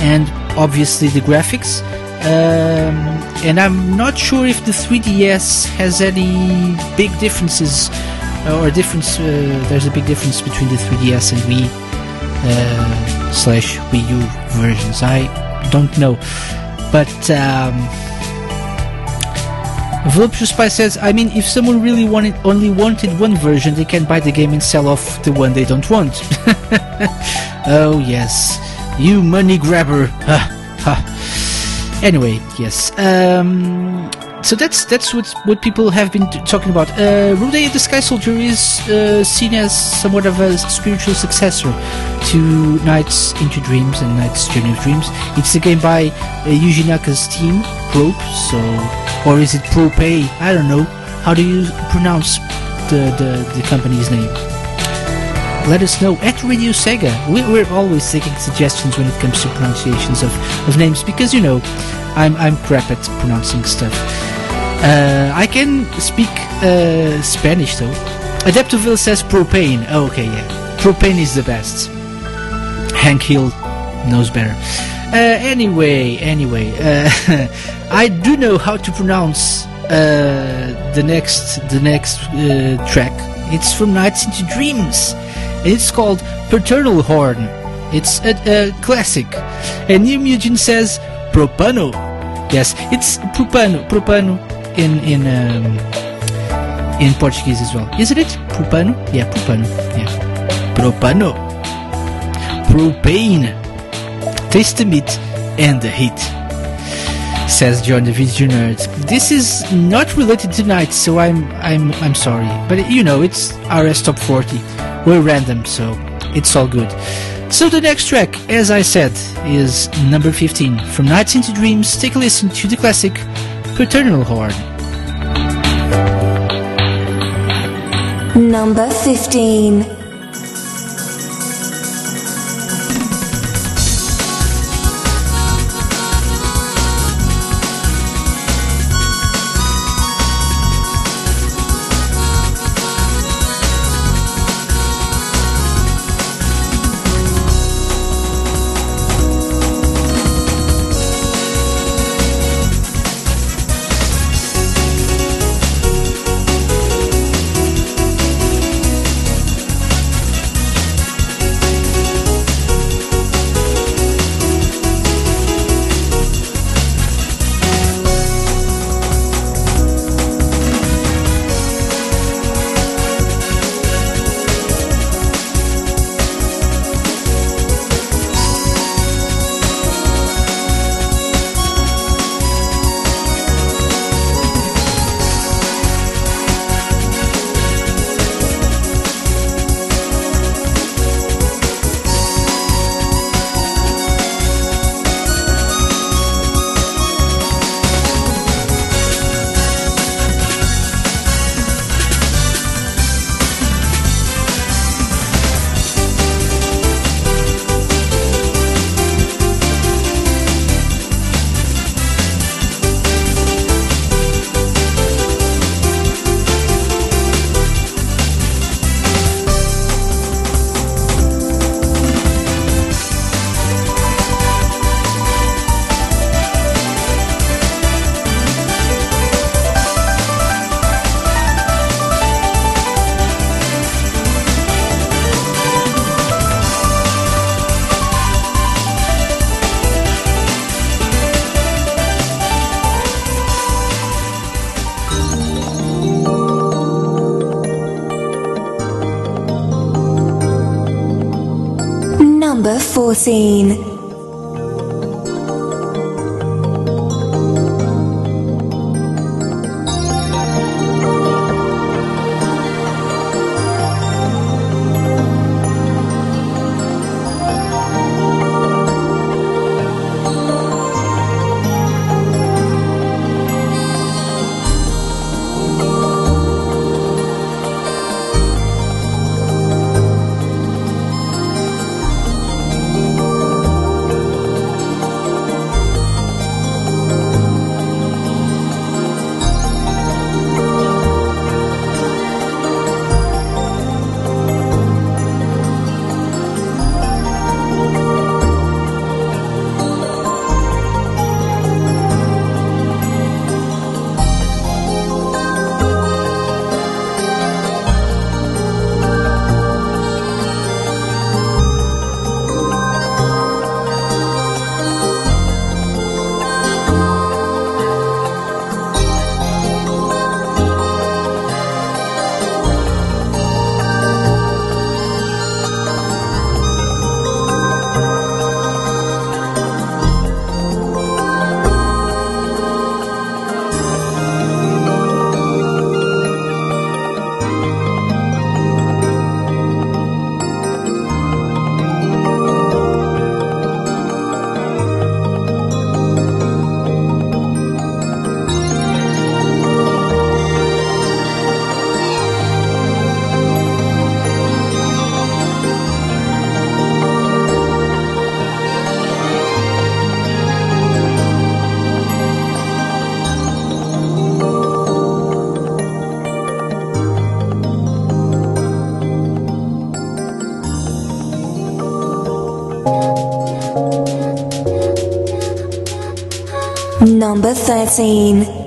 and obviously the graphics. Um, and I'm not sure if the 3DS has any big differences uh, or difference. Uh, there's a big difference between the 3DS and Wii slash Wii U versions. I don't know, but. Um, Voluptuous Spy says, I mean, if someone really wanted only wanted one version, they can buy the game and sell off the one they don't want. [LAUGHS] oh yes, you money grabber. [LAUGHS] Anyway, yes. Um, so that's that's what what people have been talking about. Uh, Rodea the Sky Soldier is uh, seen as somewhat of a spiritual successor to Nights into Dreams and Nights Journey of Dreams. It's a game by uh, Yuji Naka's team, Probe. So, or is it Propay? I don't know. How do you pronounce the the, the company's name? Let us know at Radio Sega. We, we're always taking suggestions when it comes to pronunciations of, of names because you know I'm I'm crap at pronouncing stuff. Uh, I can speak uh, Spanish though. Adaptoville says propane. Oh, okay, yeah, propane is the best. Hank Hill knows better. Uh, anyway, anyway, uh, [LAUGHS] I do know how to pronounce uh, the next the next uh, track. It's from Nights into Dreams. It's called Paternal Horn. It's a, a classic. And New Mugen says Propano. Yes, it's Propano. Propano in in um, in Portuguese as well. Isn't it? Propano? Yeah, Propano. Yeah. Propano. Propane. Taste the meat and the heat. Says John the Video Nerd. This is not related to night, so I'm I'm I'm sorry. But you know, it's RS Top 40. We're random, so it's all good. So the next track, as I said, is number 15. From Nights into Dreams, take a listen to the classic Paternal Horn. Number 15. Number 13.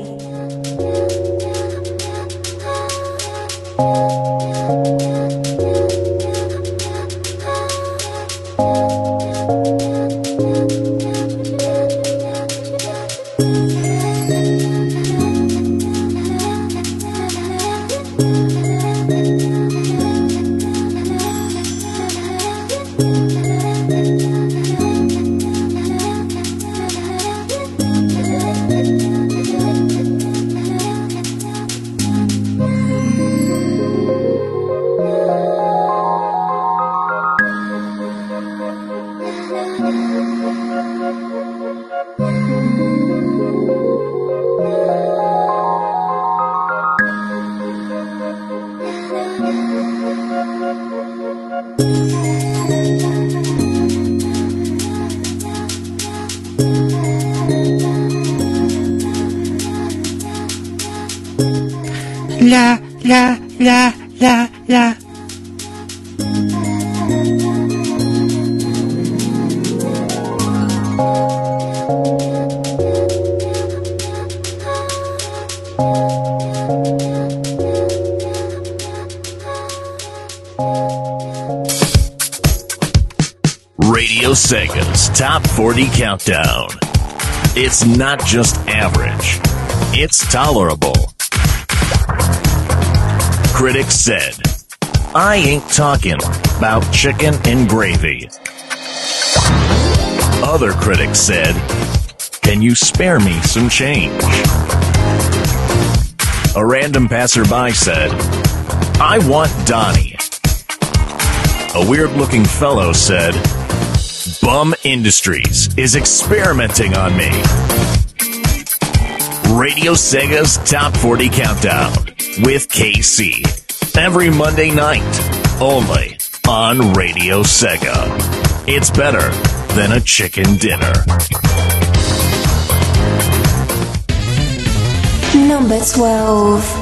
Sega's Top 40 Countdown. It's not just average, it's tolerable. Critics said, I ain't talking about chicken and gravy. Other critics said, Can you spare me some change? A random passerby said, I want Donnie. A weird looking fellow said, Bum Industries is experimenting on me. Radio Sega's Top 40 Countdown with KC. Every Monday night, only on Radio Sega. It's better than a chicken dinner. Number 12.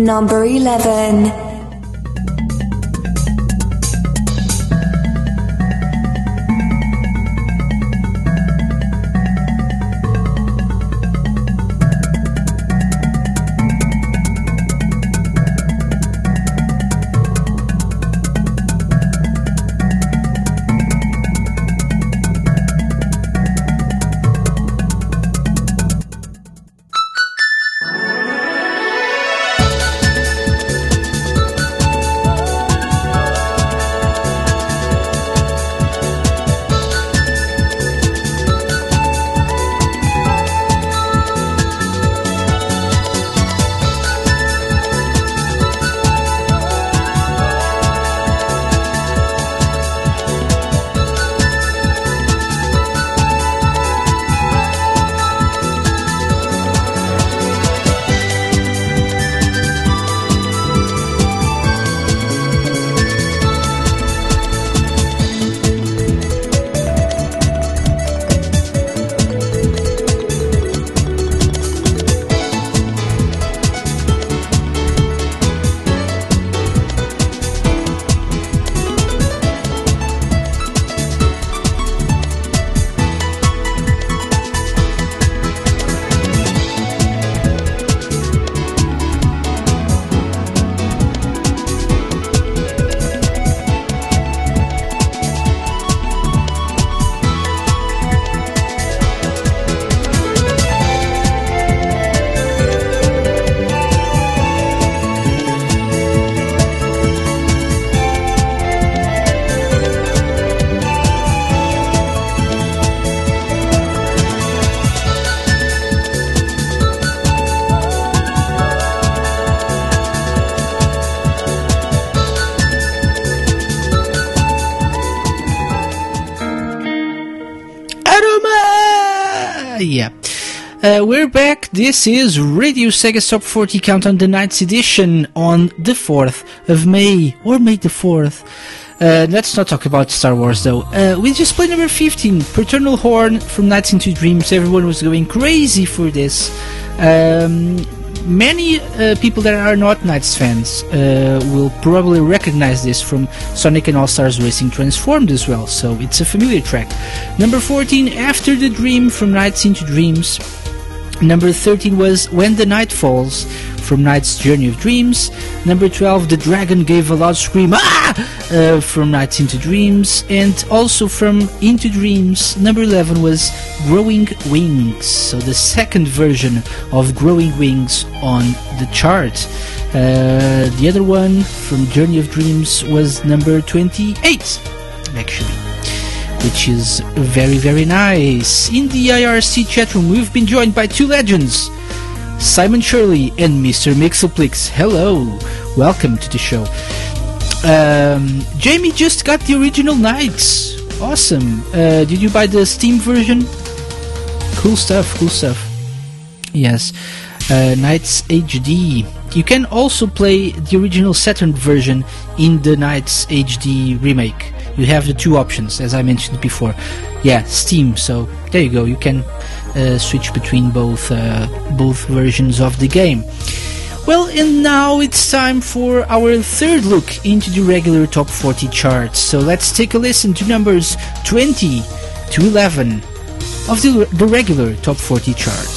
Number 11. This is Radio Sega Top 40 Countdown, the Nights edition on the 4th of May, or May the 4th. Uh, let's not talk about Star Wars though. Uh, we just played number 15, Paternal Horn from Nights into Dreams. Everyone was going crazy for this. Um, many uh, people that are not Nights fans uh, will probably recognize this from Sonic and All Stars Racing Transformed as well, so it's a familiar track. Number 14, After the Dream from Nights into Dreams. Number 13 was When the Night Falls from Night's Journey of Dreams. Number 12, The Dragon Gave a Loud Scream ah! Uh, from Nights into Dreams. And also from Into Dreams, number 11 was Growing Wings. So the second version of Growing Wings on the chart. Uh, the other one from Journey of Dreams was number 28, actually which is very, very nice. In the IRC chat room, we've been joined by two legends, Simon Shirley and Mr. Mixelplix. Hello, welcome to the show. Um, Jamie just got the original Nights. Awesome. Uh, did you buy the Steam version? Cool stuff, cool stuff. Yes. Uh, Nights HD. You can also play the original Saturn version in the Nights HD remake. You have the two options, as I mentioned before. Yeah, Steam. So there you go. You can uh, switch between both uh, both versions of the game. Well, and now it's time for our third look into the regular top 40 charts. So let's take a listen to numbers 20 to 11 of the, the regular top 40 chart.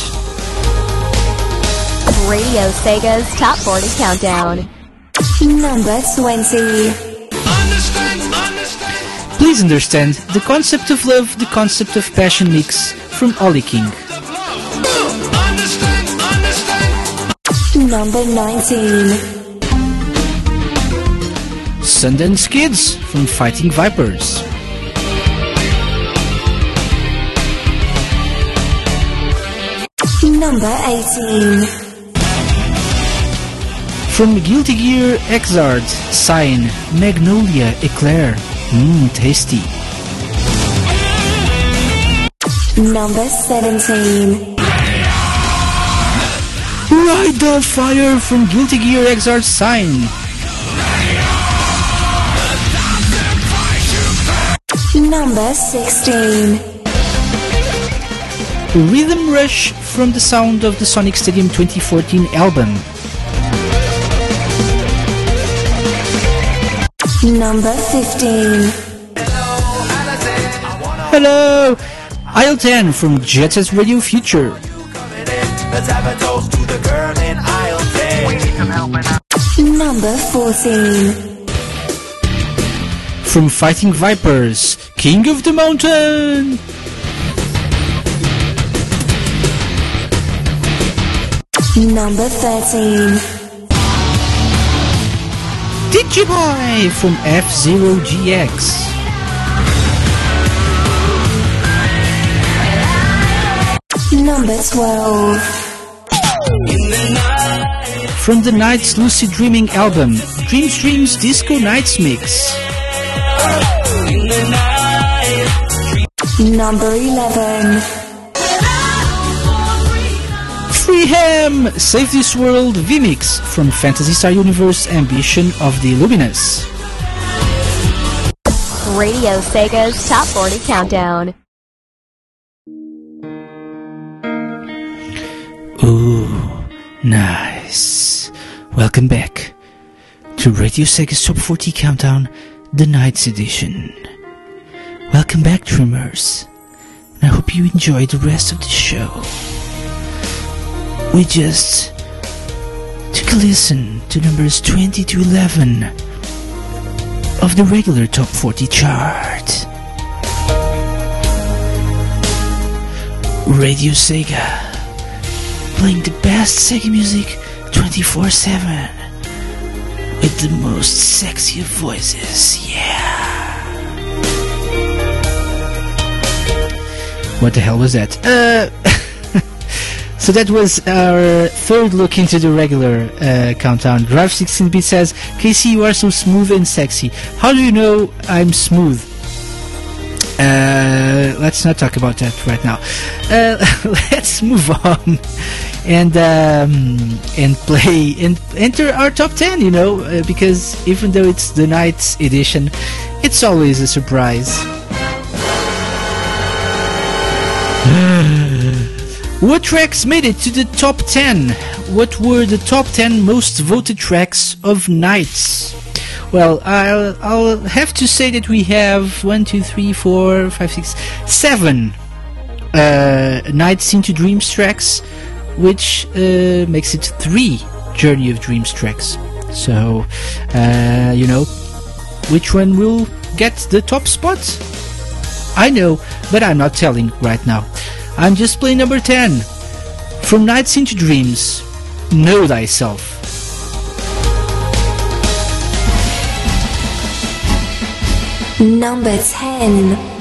Radio Sega's Top 40 Countdown. Number 20. Please understand the concept of love, the concept of passion mix from Ollie King. Number 19. Sundance Kids from Fighting Vipers. Number 18. From Guilty Gear Xrd, Sign, Magnolia Eclair. Mmm, tasty. Number 17. Ride the Fire from Guilty Gear Xrd, Sign. Number 16. Rhythm Rush from the sound of the Sonic Stadium 2014 album. Number 15. Hello! Aisle 10 from Jet Set Radio Future. Let's have a toast to the girl in aisle 10. Number 14. From Fighting Vipers, King of the Mountain. Number 13. Digiboy from F-Zero GX. Number 12. From the Night's Lucid Dreaming album, Dreams Dreams Disco Nights Mix. Number 11. Freeham! Save This World VMix from Phantasy Star Universe Ambition of the Illuminus. Radio Sega's Top 40 Countdown. Ooh, nice. Welcome back to Radio Sega's Top 40 Countdown, the Nights Edition. Welcome back, Dreamers. And I hope you enjoyed the rest of the show. We just took a listen to numbers 20 to 11 of the regular Top 40 chart. Radio Sega playing the best Sega music 24 7 with the most sexy voices. Yeah. What the hell was that? Uh, [LAUGHS] so that was our third look into the regular uh, countdown. Drive 16-bit says, "KC, you are so smooth and sexy. How do you know I'm smooth?" Uh, let's not talk about that right now. Uh, [LAUGHS] let's move on and um, and play and enter our top ten. You know, uh, because even though it's the Nights edition, it's always a surprise. [LAUGHS] What tracks made it to the top 10? What were the top 10 most voted tracks of Nights? Well, I'll, I'll have to say that we have 1, 2, 3, 4, 5, 6, 7 uh, Nights into Dreams tracks, which uh, makes it 3 Journey of Dreams tracks. So, uh, you know, which one will get the top spot? I know, but I'm not telling right now. I'm just playing number 10. From Nights into Dreams, Know Thyself. Number 10.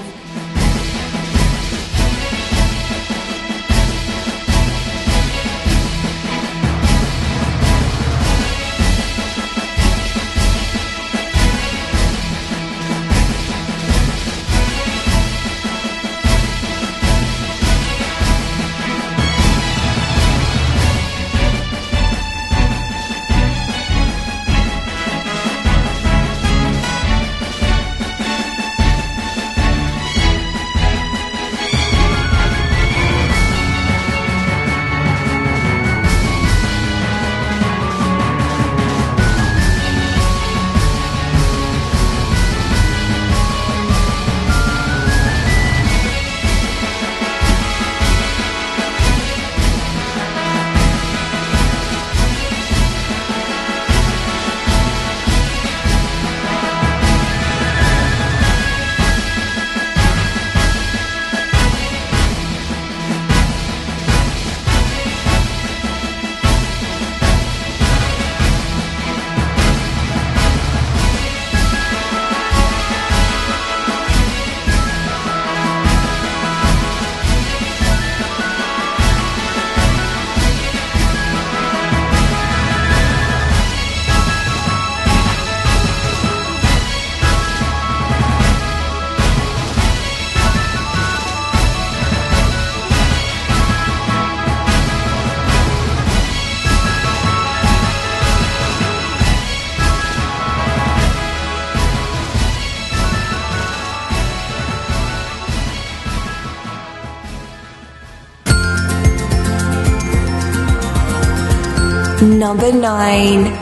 Number 9.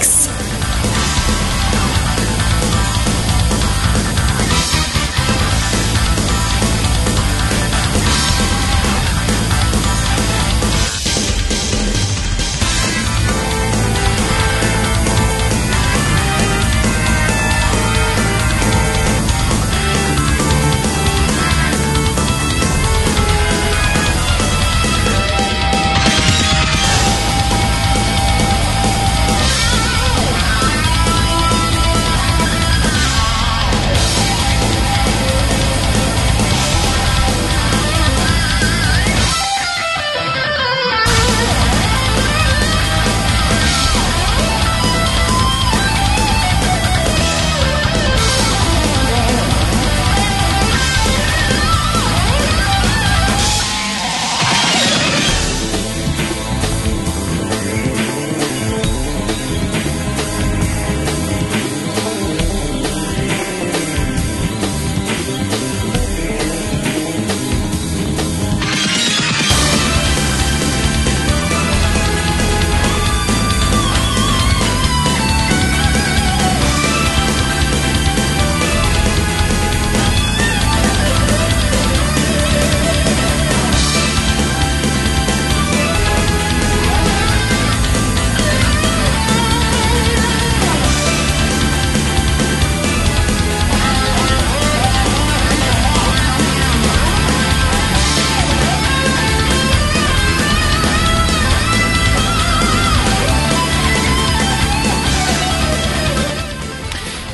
6.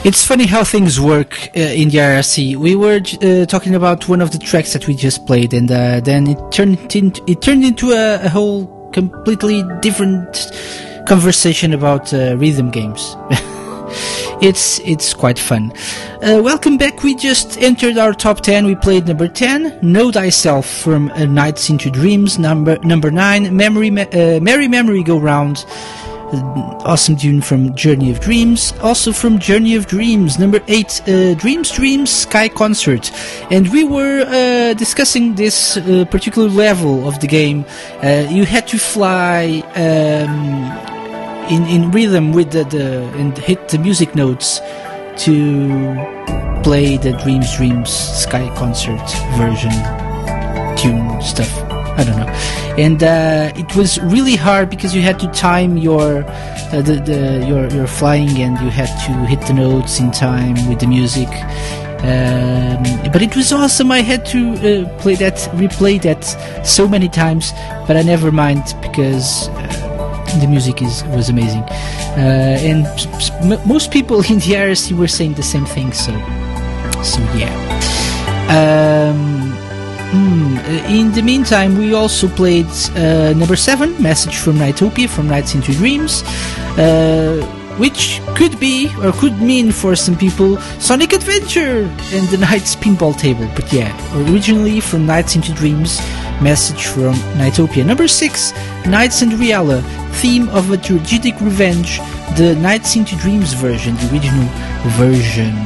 It's funny how things work uh, in the IRC. We were uh, talking about one of the tracks that we just played, and uh, then it turned into it turned into a, a whole completely different conversation about uh, rhythm games. [LAUGHS] it's it's quite fun. Uh, welcome back. We just entered our top ten. We played number ten, "Know Thyself" from uh, Nights into Dreams. Number number nine, "Memory Me- Merry Memory Go Round." Awesome tune from Journey of Dreams. Also from Journey of Dreams, number eight, uh, Dreams Dreams Sky Concert. And we were uh, discussing this uh, particular level of the game. Uh, you had to fly um, in in rhythm with the, the and hit the music notes to play the Dreams Dreams Sky Concert version tune stuff. I don't know. And uh, it was really hard because you had to time your uh, the, the your your flying and you had to hit the notes in time with the music. Um, but it was awesome. I had to uh, play that, replay that so many times, but I never mind because uh, the music is was amazing. Uh, and most people in the IRC were saying the same thing. So, so yeah. Um, Hmm, uh, in the meantime, we also played uh, number seven, Message from Nightopia from Nights into Dreams, uh, which could be or could mean for some people Sonic Adventure and the Night's Pinball Table. But yeah, originally from Nights into Dreams, Message from Nightopia. Number six, Nights and Reala, theme of a tragic revenge, the Nights into Dreams version, the original version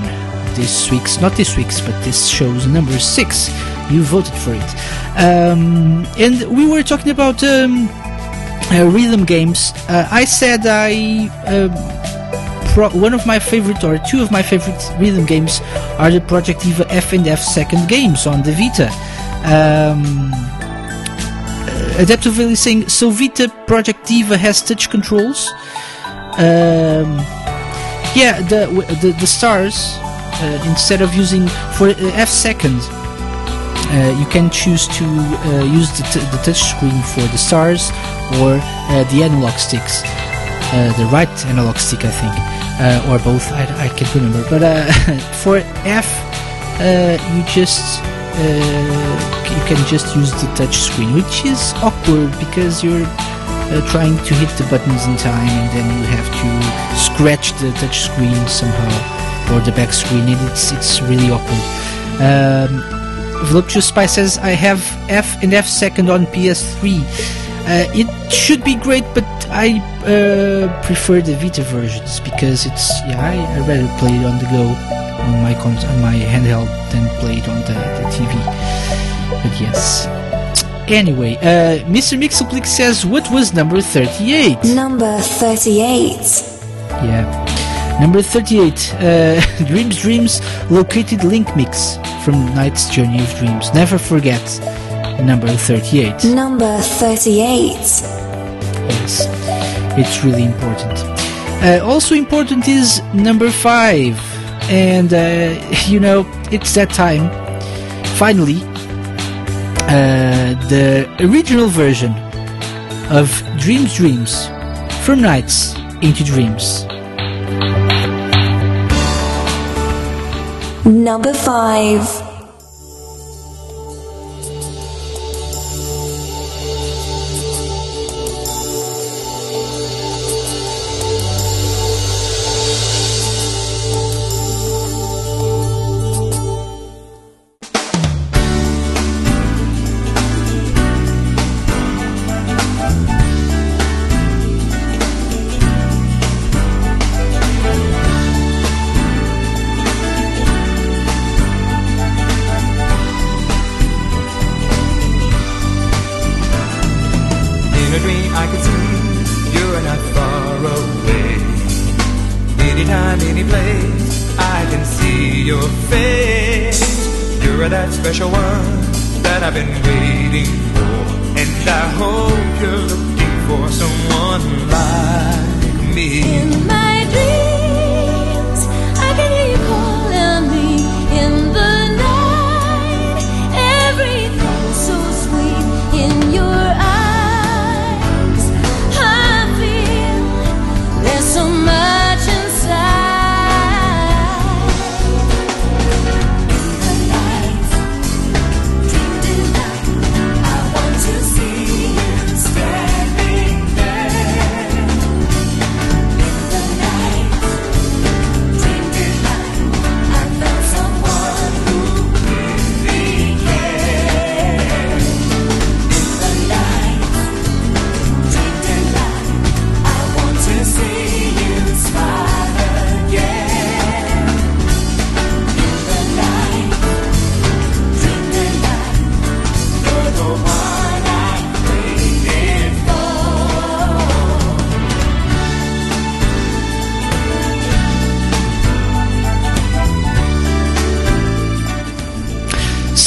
this week's, not this week's, but this show's number six. You voted for it. Um, and we were talking about um, uh, rhythm games. Uh, I said I. Um, pro- one of my favorite, or two of my favorite rhythm games, are the Project Diva F and F second games on the Vita. Um, uh, Adaptively saying, so Vita Project Diva has touch controls. Um, yeah, the the, the stars uh, instead of using for uh, F second, you can choose to uh, use the, t- the touch screen for the stars or uh, the analog sticks, uh, the right analog stick, I think, uh, or both. I, I can't remember. But uh, [LAUGHS] for F, uh, you just uh, you can just use the touch screen, which is awkward because you're uh, trying to hit the buttons in time and then you have to scratch the touch screen somehow or the back screen and it's it's really awkward um, Voluptuous Spy says I have F and F second on PS3 uh, it should be great but I uh, prefer the Vita versions because it's yeah I, I rather play it on the go on my cons- on my handheld than play it on the, the TV but yes Anyway, uh, Mr. Mixelplix says, what was number 38? Number 38. Yeah. Number 38, uh, [LAUGHS] Dreams Dreams Located Link Mix from Night's Journey of Dreams. Never forget, number 38. Number 38. Yes, it's really important. Uh, also important is number 5. And, uh, [LAUGHS] you know, it's that time. Finally, uh, the original version of Dreams Dreams from Nights into Dreams. Number 5.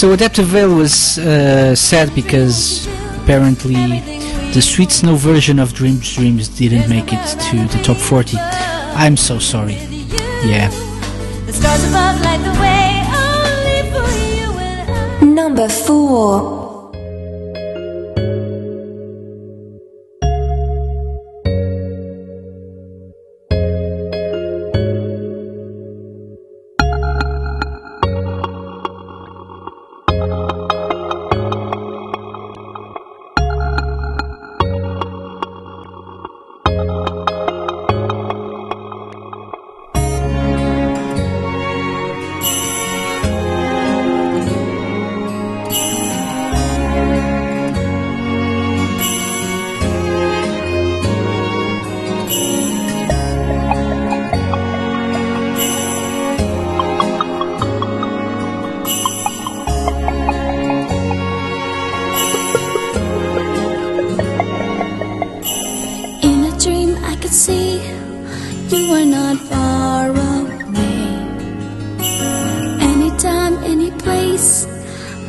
so Adaptaville was uh, sad because apparently the Sweet Snow version of Dreams Dreams didn't make it to the top 40. I'm so sorry. Yeah. Number 4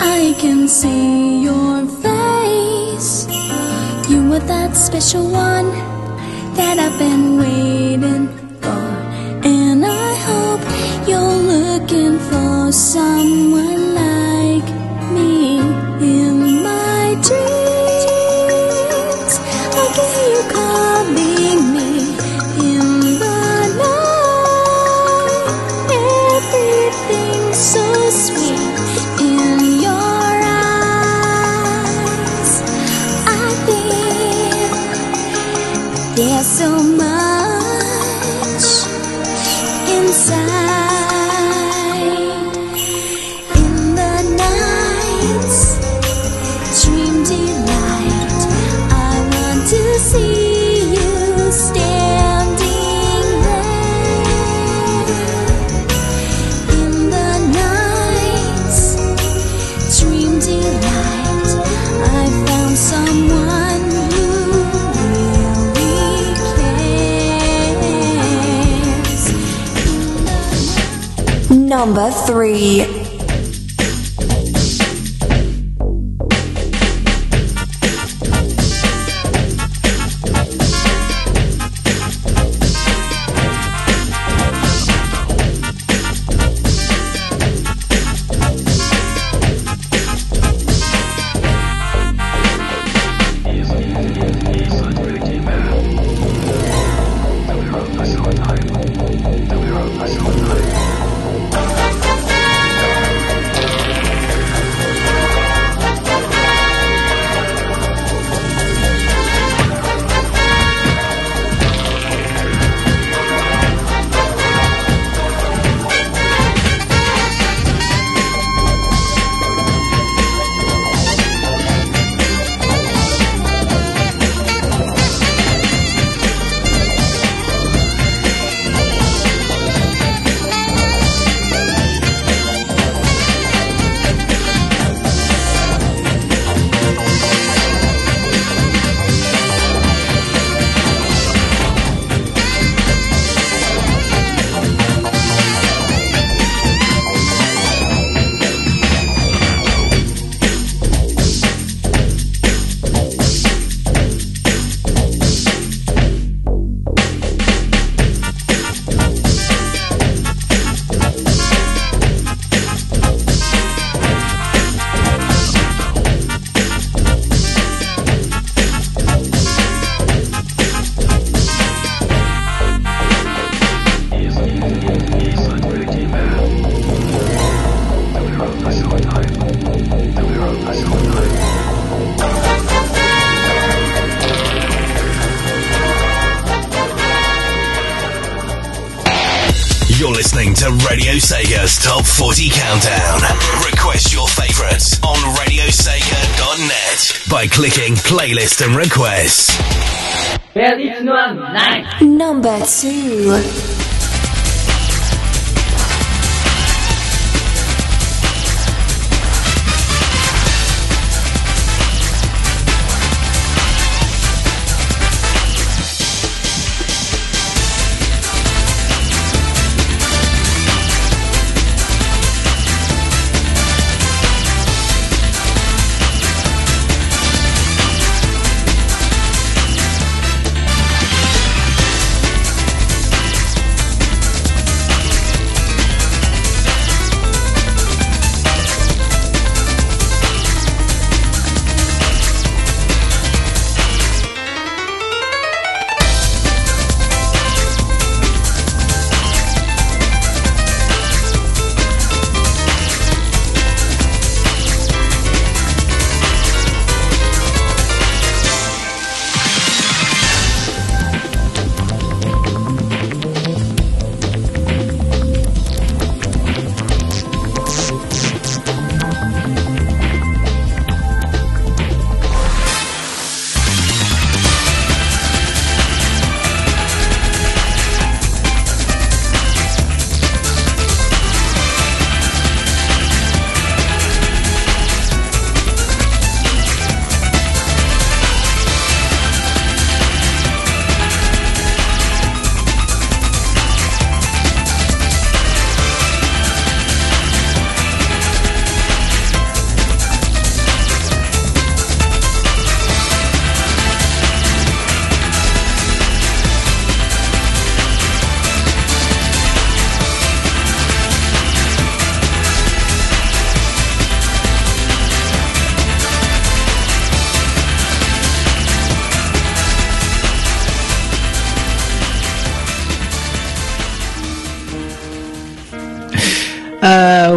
I can see your face. You were that special one that I've been waiting for. And I hope you're looking for someone Number two.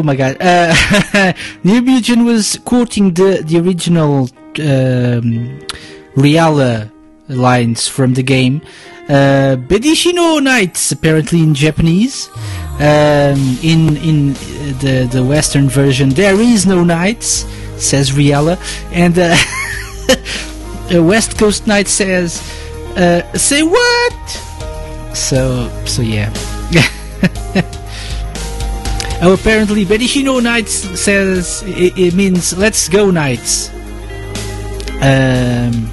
My god. Uh, [LAUGHS] New Mugen was quoting the, the original um, Reala lines from the game. Uh, Bedishino Nights, apparently in Japanese. Um, in in uh, the, the Western version, there is no knights, says Riala. And uh, [LAUGHS] West Coast Knight says, uh, say what? So, so yeah. [LAUGHS] Oh, apparently, Bedishino Nights says it, it means let's go Nights. Um,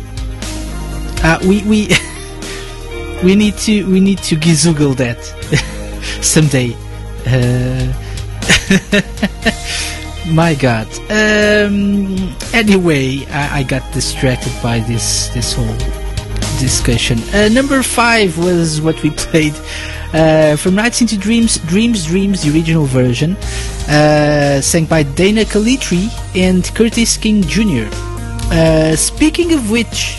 uh, we we [LAUGHS] we need to we need to gizoogle that [LAUGHS] someday. Uh, [LAUGHS] My God. Um, anyway, I, I got distracted by this this whole discussion. Uh, number five was what we played uh, from Nights into Dreams, Dreams, Dreams, the original version, uh, sang by Dana Calitri and Curtis King Jr. Uh, speaking of which,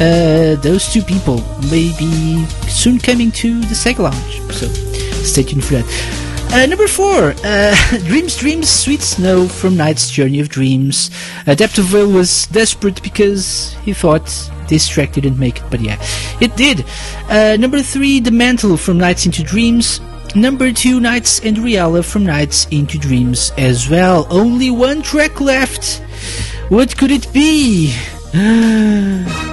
uh, those two people may be soon coming to the Sega Lounge, so stay tuned for that. Uh, number four, uh, [LAUGHS] Dreams, Dreams, Sweet Snow from Night's Journey of Dreams. Adaptaville was desperate because he thought this track didn't make it, but yeah, it did. Uh, number three, The Mantle from Nights into Dreams. Number two, Nights and Reala from Nights into Dreams as well. Only one track left. What could it be? [SIGHS]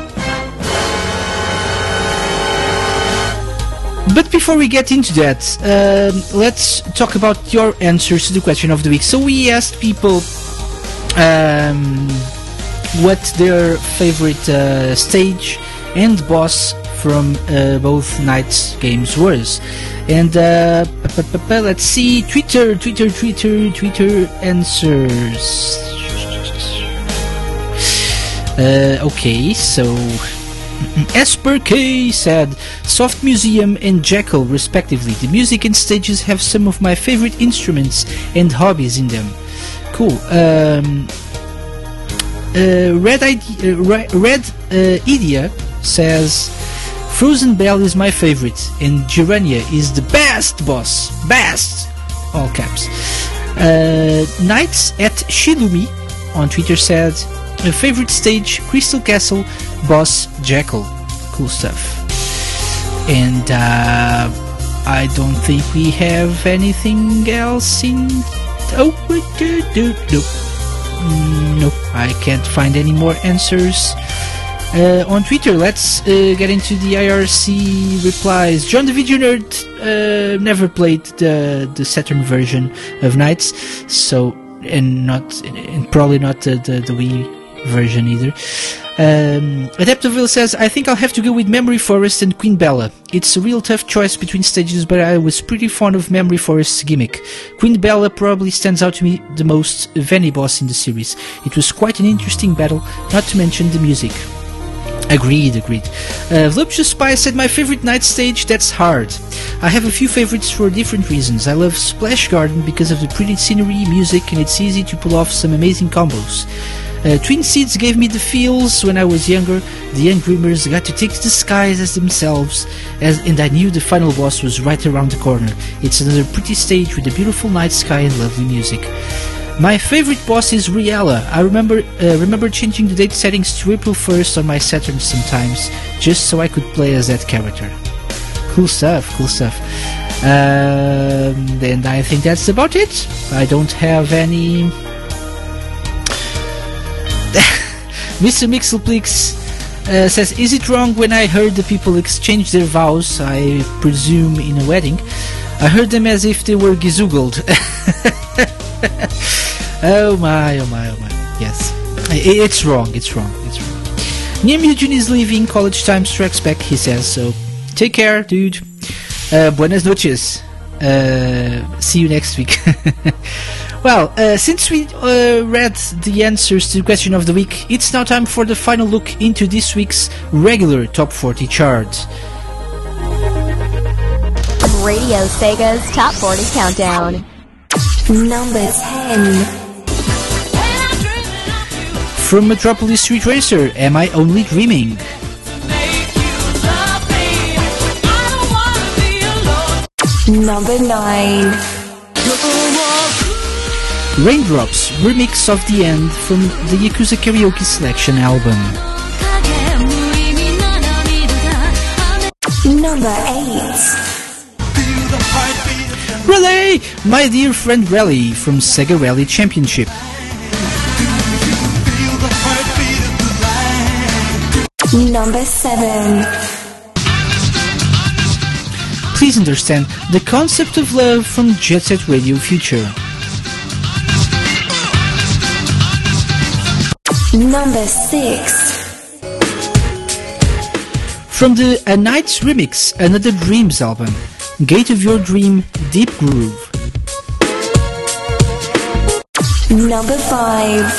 But before we get into that, um, let's talk about your answers to the question of the week. So we asked people um, what their favorite uh, stage and boss from uh, both nights games was. And uh, let's see, Twitter, Twitter, Twitter, Twitter answers. Uh, okay, so [LAUGHS] Esper K said, Soft Museum and Jackle, respectively. The music and stages have some of my favorite instruments and hobbies in them. Cool. Um, Red, Ide- uh, Red uh, Idia says, Frozen Bell is my favorite, and Girania is the best boss. Best! All caps. Uh, Knights at Shilumi on Twitter said, a favorite stage, Crystal Castle, boss Jackle. Cool stuff. And uh, I don't think we have anything else in. Oh, do, do, nope. Mm, Nope, I can't find any more answers. Uh, on Twitter, let's uh, get into the IRC replies. John the Video Nerd uh, never played the the Saturn version of Nights, so and not and probably not the the, the Wii version either. Um, Adaptaville says, I think I'll have to go with Memory Forest and Queen Bella. It's a real tough choice between stages, but I was pretty fond of Memory Forest's gimmick. Queen Bella probably stands out to me the most of any boss in the series. It was quite an interesting battle, not to mention the music. Agreed, agreed. Uh, Voluptuous Spy said my favorite night stage, that's hard. I have a few favorites for different reasons. I love Splash Garden because of the pretty scenery, music, and it's easy to pull off some amazing combos. Uh, Twin Seeds gave me the feels when I was younger. The young dreamers got to take the skies as themselves, as, and I knew the final boss was right around the corner. It's another pretty stage with a beautiful night sky and lovely music. My favorite boss is Reala. I remember uh, remember changing the date settings to April 1st on my Saturn sometimes, just so I could play as that character. Cool stuff, cool stuff. Um, and I think that's about it. I don't have any. Mr. Mixelplix uh, says, Is it wrong when I heard the people exchange their vows, I presume in a wedding? I heard them as if they were gizoogled. [LAUGHS] oh my, oh my, oh my. Yes. It's wrong, it's wrong, it's wrong. Eugene is leaving, college time strikes back, he says, so take care, dude. Uh, buenas noches. Uh, see you next week. [LAUGHS] well, uh, since we uh, read the answers to the question of the week, it's now time for the final look into this week's regular Top 40 chart. Radio Sega's Top 40 Countdown. Number 10. From Metropolis Street Racer, Am I Only Dreaming? Number 9. Raindrops, remix of the end from the Yakuza Karaoke Selection album. Number 8. Rally! My dear friend Rally from Sega Rally Championship. Number 7. Please understand the concept of love from Jet Set Radio Future. Number 6. From the A Night's Remix, Another Dreams album. Gate of Your Dream, Deep Groove. Number 5.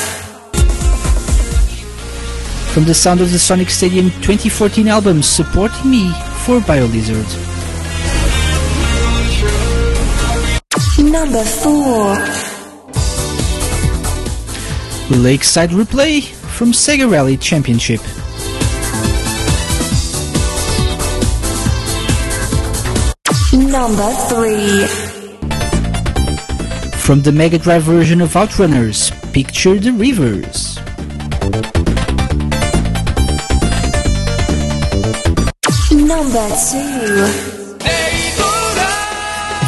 From the Sound of the Sonic Stadium 2014 album, Supporting Me for BioLizard. Number 4. Lakeside Replay from Sega Rally Championship. Number 3. From the Mega Drive version of Outrunners, Picture the Rivers. Number 2.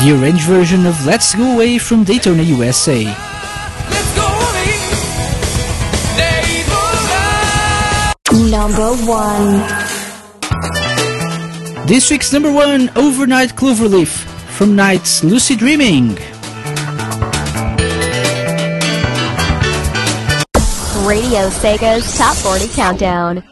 The arranged version of Let's Go Away from Daytona, USA. Number 1. This week's number one, Overnight Cloverleaf from Night's Lucid Dreaming. Radio Sega's Top 40 Countdown.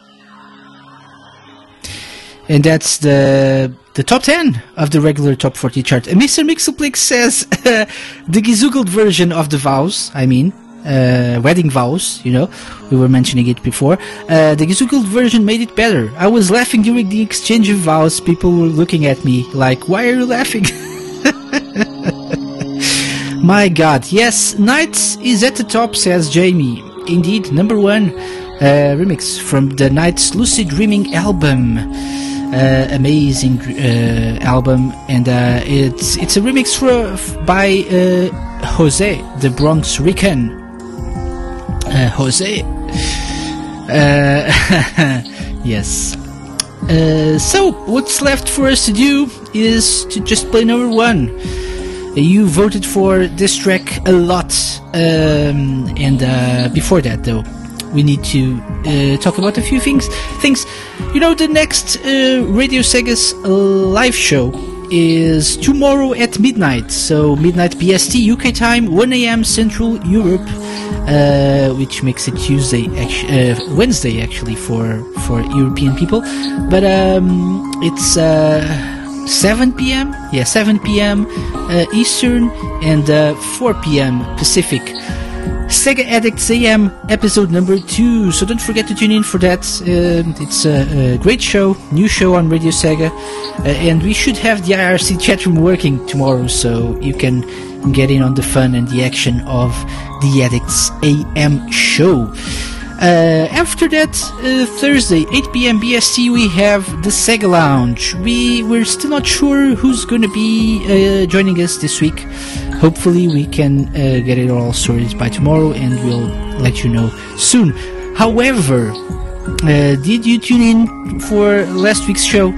And that's the the top 10 of the regular top 40 chart. And Mr. Mixelplix says [LAUGHS] the Gizoogled version of the vows, I mean, uh, wedding vows, you know, we were mentioning it before. Uh, the Gizoogled version made it better. I was laughing during the exchange of vows. People were looking at me like, why are you laughing? [LAUGHS] My god, yes, Nights is at the top, says Jamie. Indeed, number one uh, remix from the Nights Lucid Dreaming album. Uh, amazing uh, album, and uh, it's it's a remix for, by uh, Jose, the Bronx Rican. Uh, Jose. Uh, [LAUGHS] yes. Uh, so, what's left for us to do is to just play number one. Uh, You voted for this track a lot, um, and before that, though, we need to uh, talk about a few things. Things, you know, the next uh, Radio Sega's live show is tomorrow at midnight. So midnight BST UK time, 1 a.m. Central Europe, uh, which makes it Tuesday, uh, Wednesday actually for for European people. But um, it's. Uh, 7 p.m. Yeah, 7 p.m. Uh, Eastern and uh, 4 p.m. Pacific. Sega Addicts AM episode number two. So don't forget to tune in for that. Um, it's a, a great show, new show on Radio Sega, uh, and we should have the IRC chat room working tomorrow, so you can get in on the fun and the action of the Addicts AM show. Uh, after that, uh, Thursday, 8 p.m. BST, we have the Sega Lounge. We we're still not sure who's going to be uh, joining us this week. Hopefully, we can uh, get it all sorted by tomorrow, and we'll let you know soon. However, uh, did you tune in for last week's show?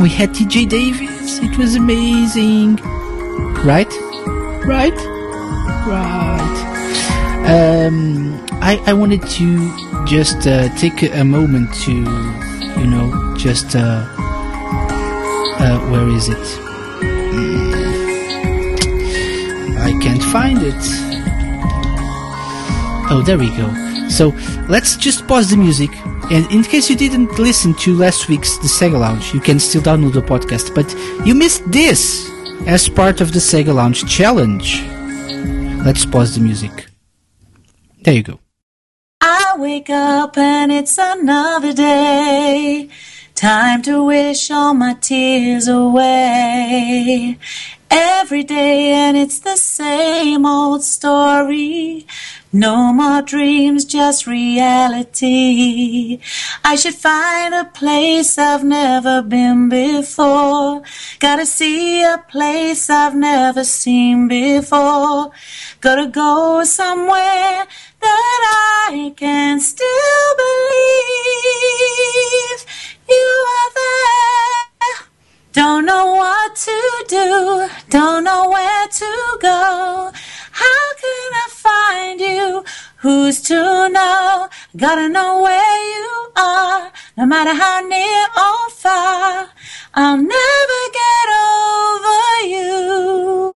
We had TJ Davis. It was amazing, right? Right? Right. Um, I, I wanted to just uh, take a moment to, you know, just uh, uh, where is it? I can't find it. Oh, there we go. So let's just pause the music. And in case you didn't listen to last week's The Sega Lounge, you can still download the podcast. But you missed this as part of the Sega Lounge challenge. Let's pause the music. There you go. Wake up and it's another day. Time to wish all my tears away. Every day and it's the same old story. No more dreams, just reality. I should find a place I've never been before. Gotta see a place I've never seen before. Gotta go somewhere that I can still believe you are there. Don't know what to do, don't know where to go. How can I find you? Who's to know? Gotta know where you are, no matter how near or far. I'll never get over you.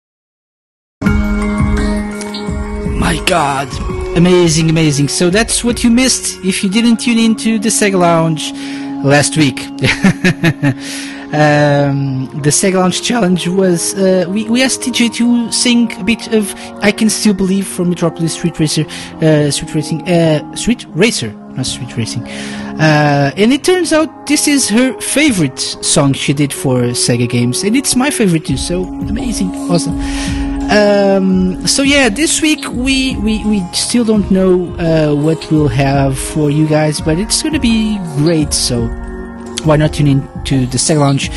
My god. Amazing, amazing. So that's what you missed if you didn't tune into the Sega Lounge last week. [LAUGHS] Um, the Sega Lounge Challenge was uh, we, we asked TJ to sing a bit of "I Can Still Believe" from Metropolis Street Racer, uh, Street Racing, uh, Street Racer, not Street Racing. Uh, and it turns out this is her favorite song she did for Sega games, and it's my favorite too. So amazing, awesome. Um, so yeah, this week we, we, we still don't know uh, what we'll have for you guys, but it's gonna be great. So why not tune in to the Sega Lounge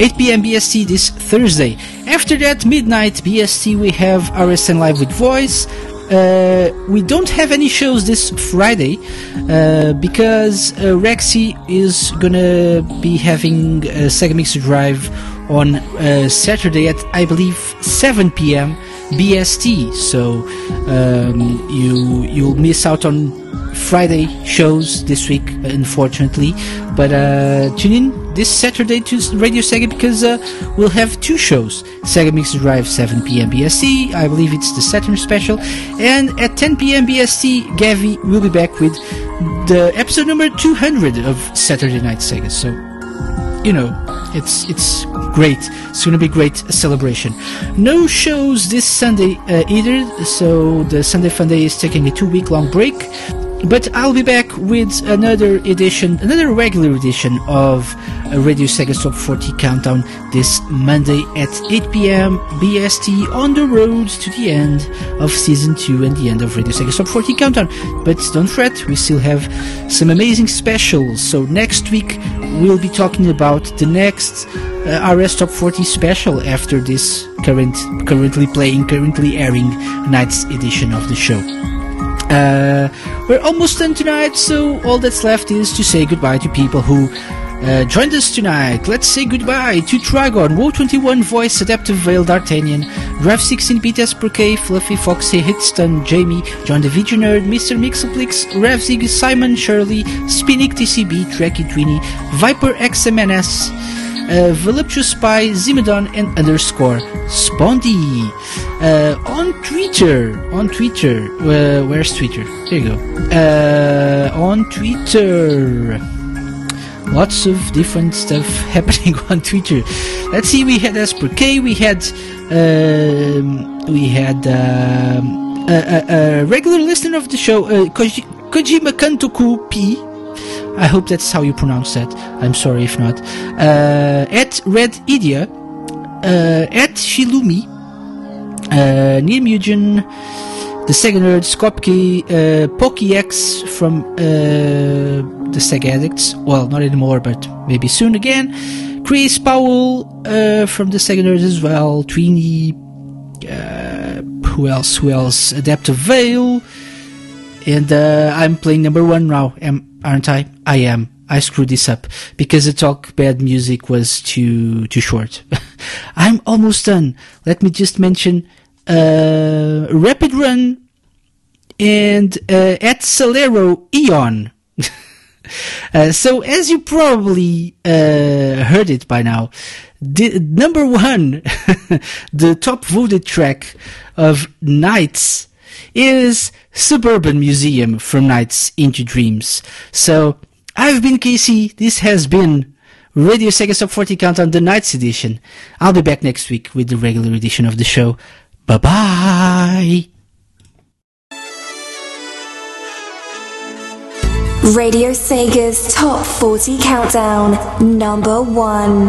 8 p.m. BST this Thursday. After that, midnight BST, we have RSN Live with Voice. Uh, we don't have any shows this Friday uh, because uh, Rexy is gonna be having a Sega Mixer Drive on uh, Saturday at I believe 7 p.m. BST. So um, you you'll miss out on Friday shows this week, unfortunately. But uh, tune in this Saturday to Radio Sega because uh, we'll have two shows: Sega Mix Drive 7 p.m. BST. I believe it's the Saturn special, and at 10 p.m. BST, Gavi will be back with the episode number 200 of Saturday Night Sega. So you know, it's it's great. It's gonna be a great celebration. No shows this Sunday uh, either, so the Sunday Fun Day is taking a two week long break. But I'll be back with another edition, another regular edition of Radio Sega Top 40 Countdown this Monday at 8 p.m. BST on the road to the end of season 2 and the end of Radio Sega Top 40 Countdown. But don't fret, we still have some amazing specials. So next week we'll be talking about the next uh, RS Top 40 special after this current, currently playing, currently airing night's edition of the show. Uh, we're almost done tonight, so all that's left is to say goodbye to people who uh, joined us tonight. Let's say goodbye to Dragon, Woe21 Voice, Adaptive Veil, D'Artagnan, Drive 16 BTS Per K, Fluffy Foxy, Hitstun, Jamie, John the Video Nerd, Mr. Mixoplix, Revzig, Simon Shirley, Spinnick TCB, Trekkie Tweenie, Viper XMNS, uh, Voluptuous Spy, Zimedon, and underscore Spondy. Uh, on Twitter, on Twitter, uh, where's Twitter? There you go. Uh, on Twitter, lots of different stuff [LAUGHS] happening on Twitter. Let's see, we had Asper K, we had, um, we had um, a, a, a regular listener of the show, uh, Koji, Kojima Kantoku P. I hope that's how you pronounce that. I'm sorry if not. Uh, at Red Idia, uh, at Shilumi, uh, Neil Mugen, the Sega Nerd, Skopke, uh, PokéX from uh, the Sega Addicts. Well, not anymore, but maybe soon again. Chris Powell uh, from the Sega Nerd as well. Tweenie. Uh, who else? Who else? Adaptive Veil. And uh, I'm playing number one now, am, aren't I? I am. I screwed this up because the talk bad music was too too short. [LAUGHS] I'm almost done. Let me just mention Rapid Run and uh, at Celero Eon. [LAUGHS] Uh, so as you probably uh, heard it by now, the number one, [LAUGHS] the top voted track of Nights is Suburban Museum from Nights into Dreams. So I've been KC. This has been Radio Sega Top 40 Countdown, the Nights edition. I'll be back next week with the regular edition of the show. Bye bye. Radio Sega's Top 40 Countdown, number one.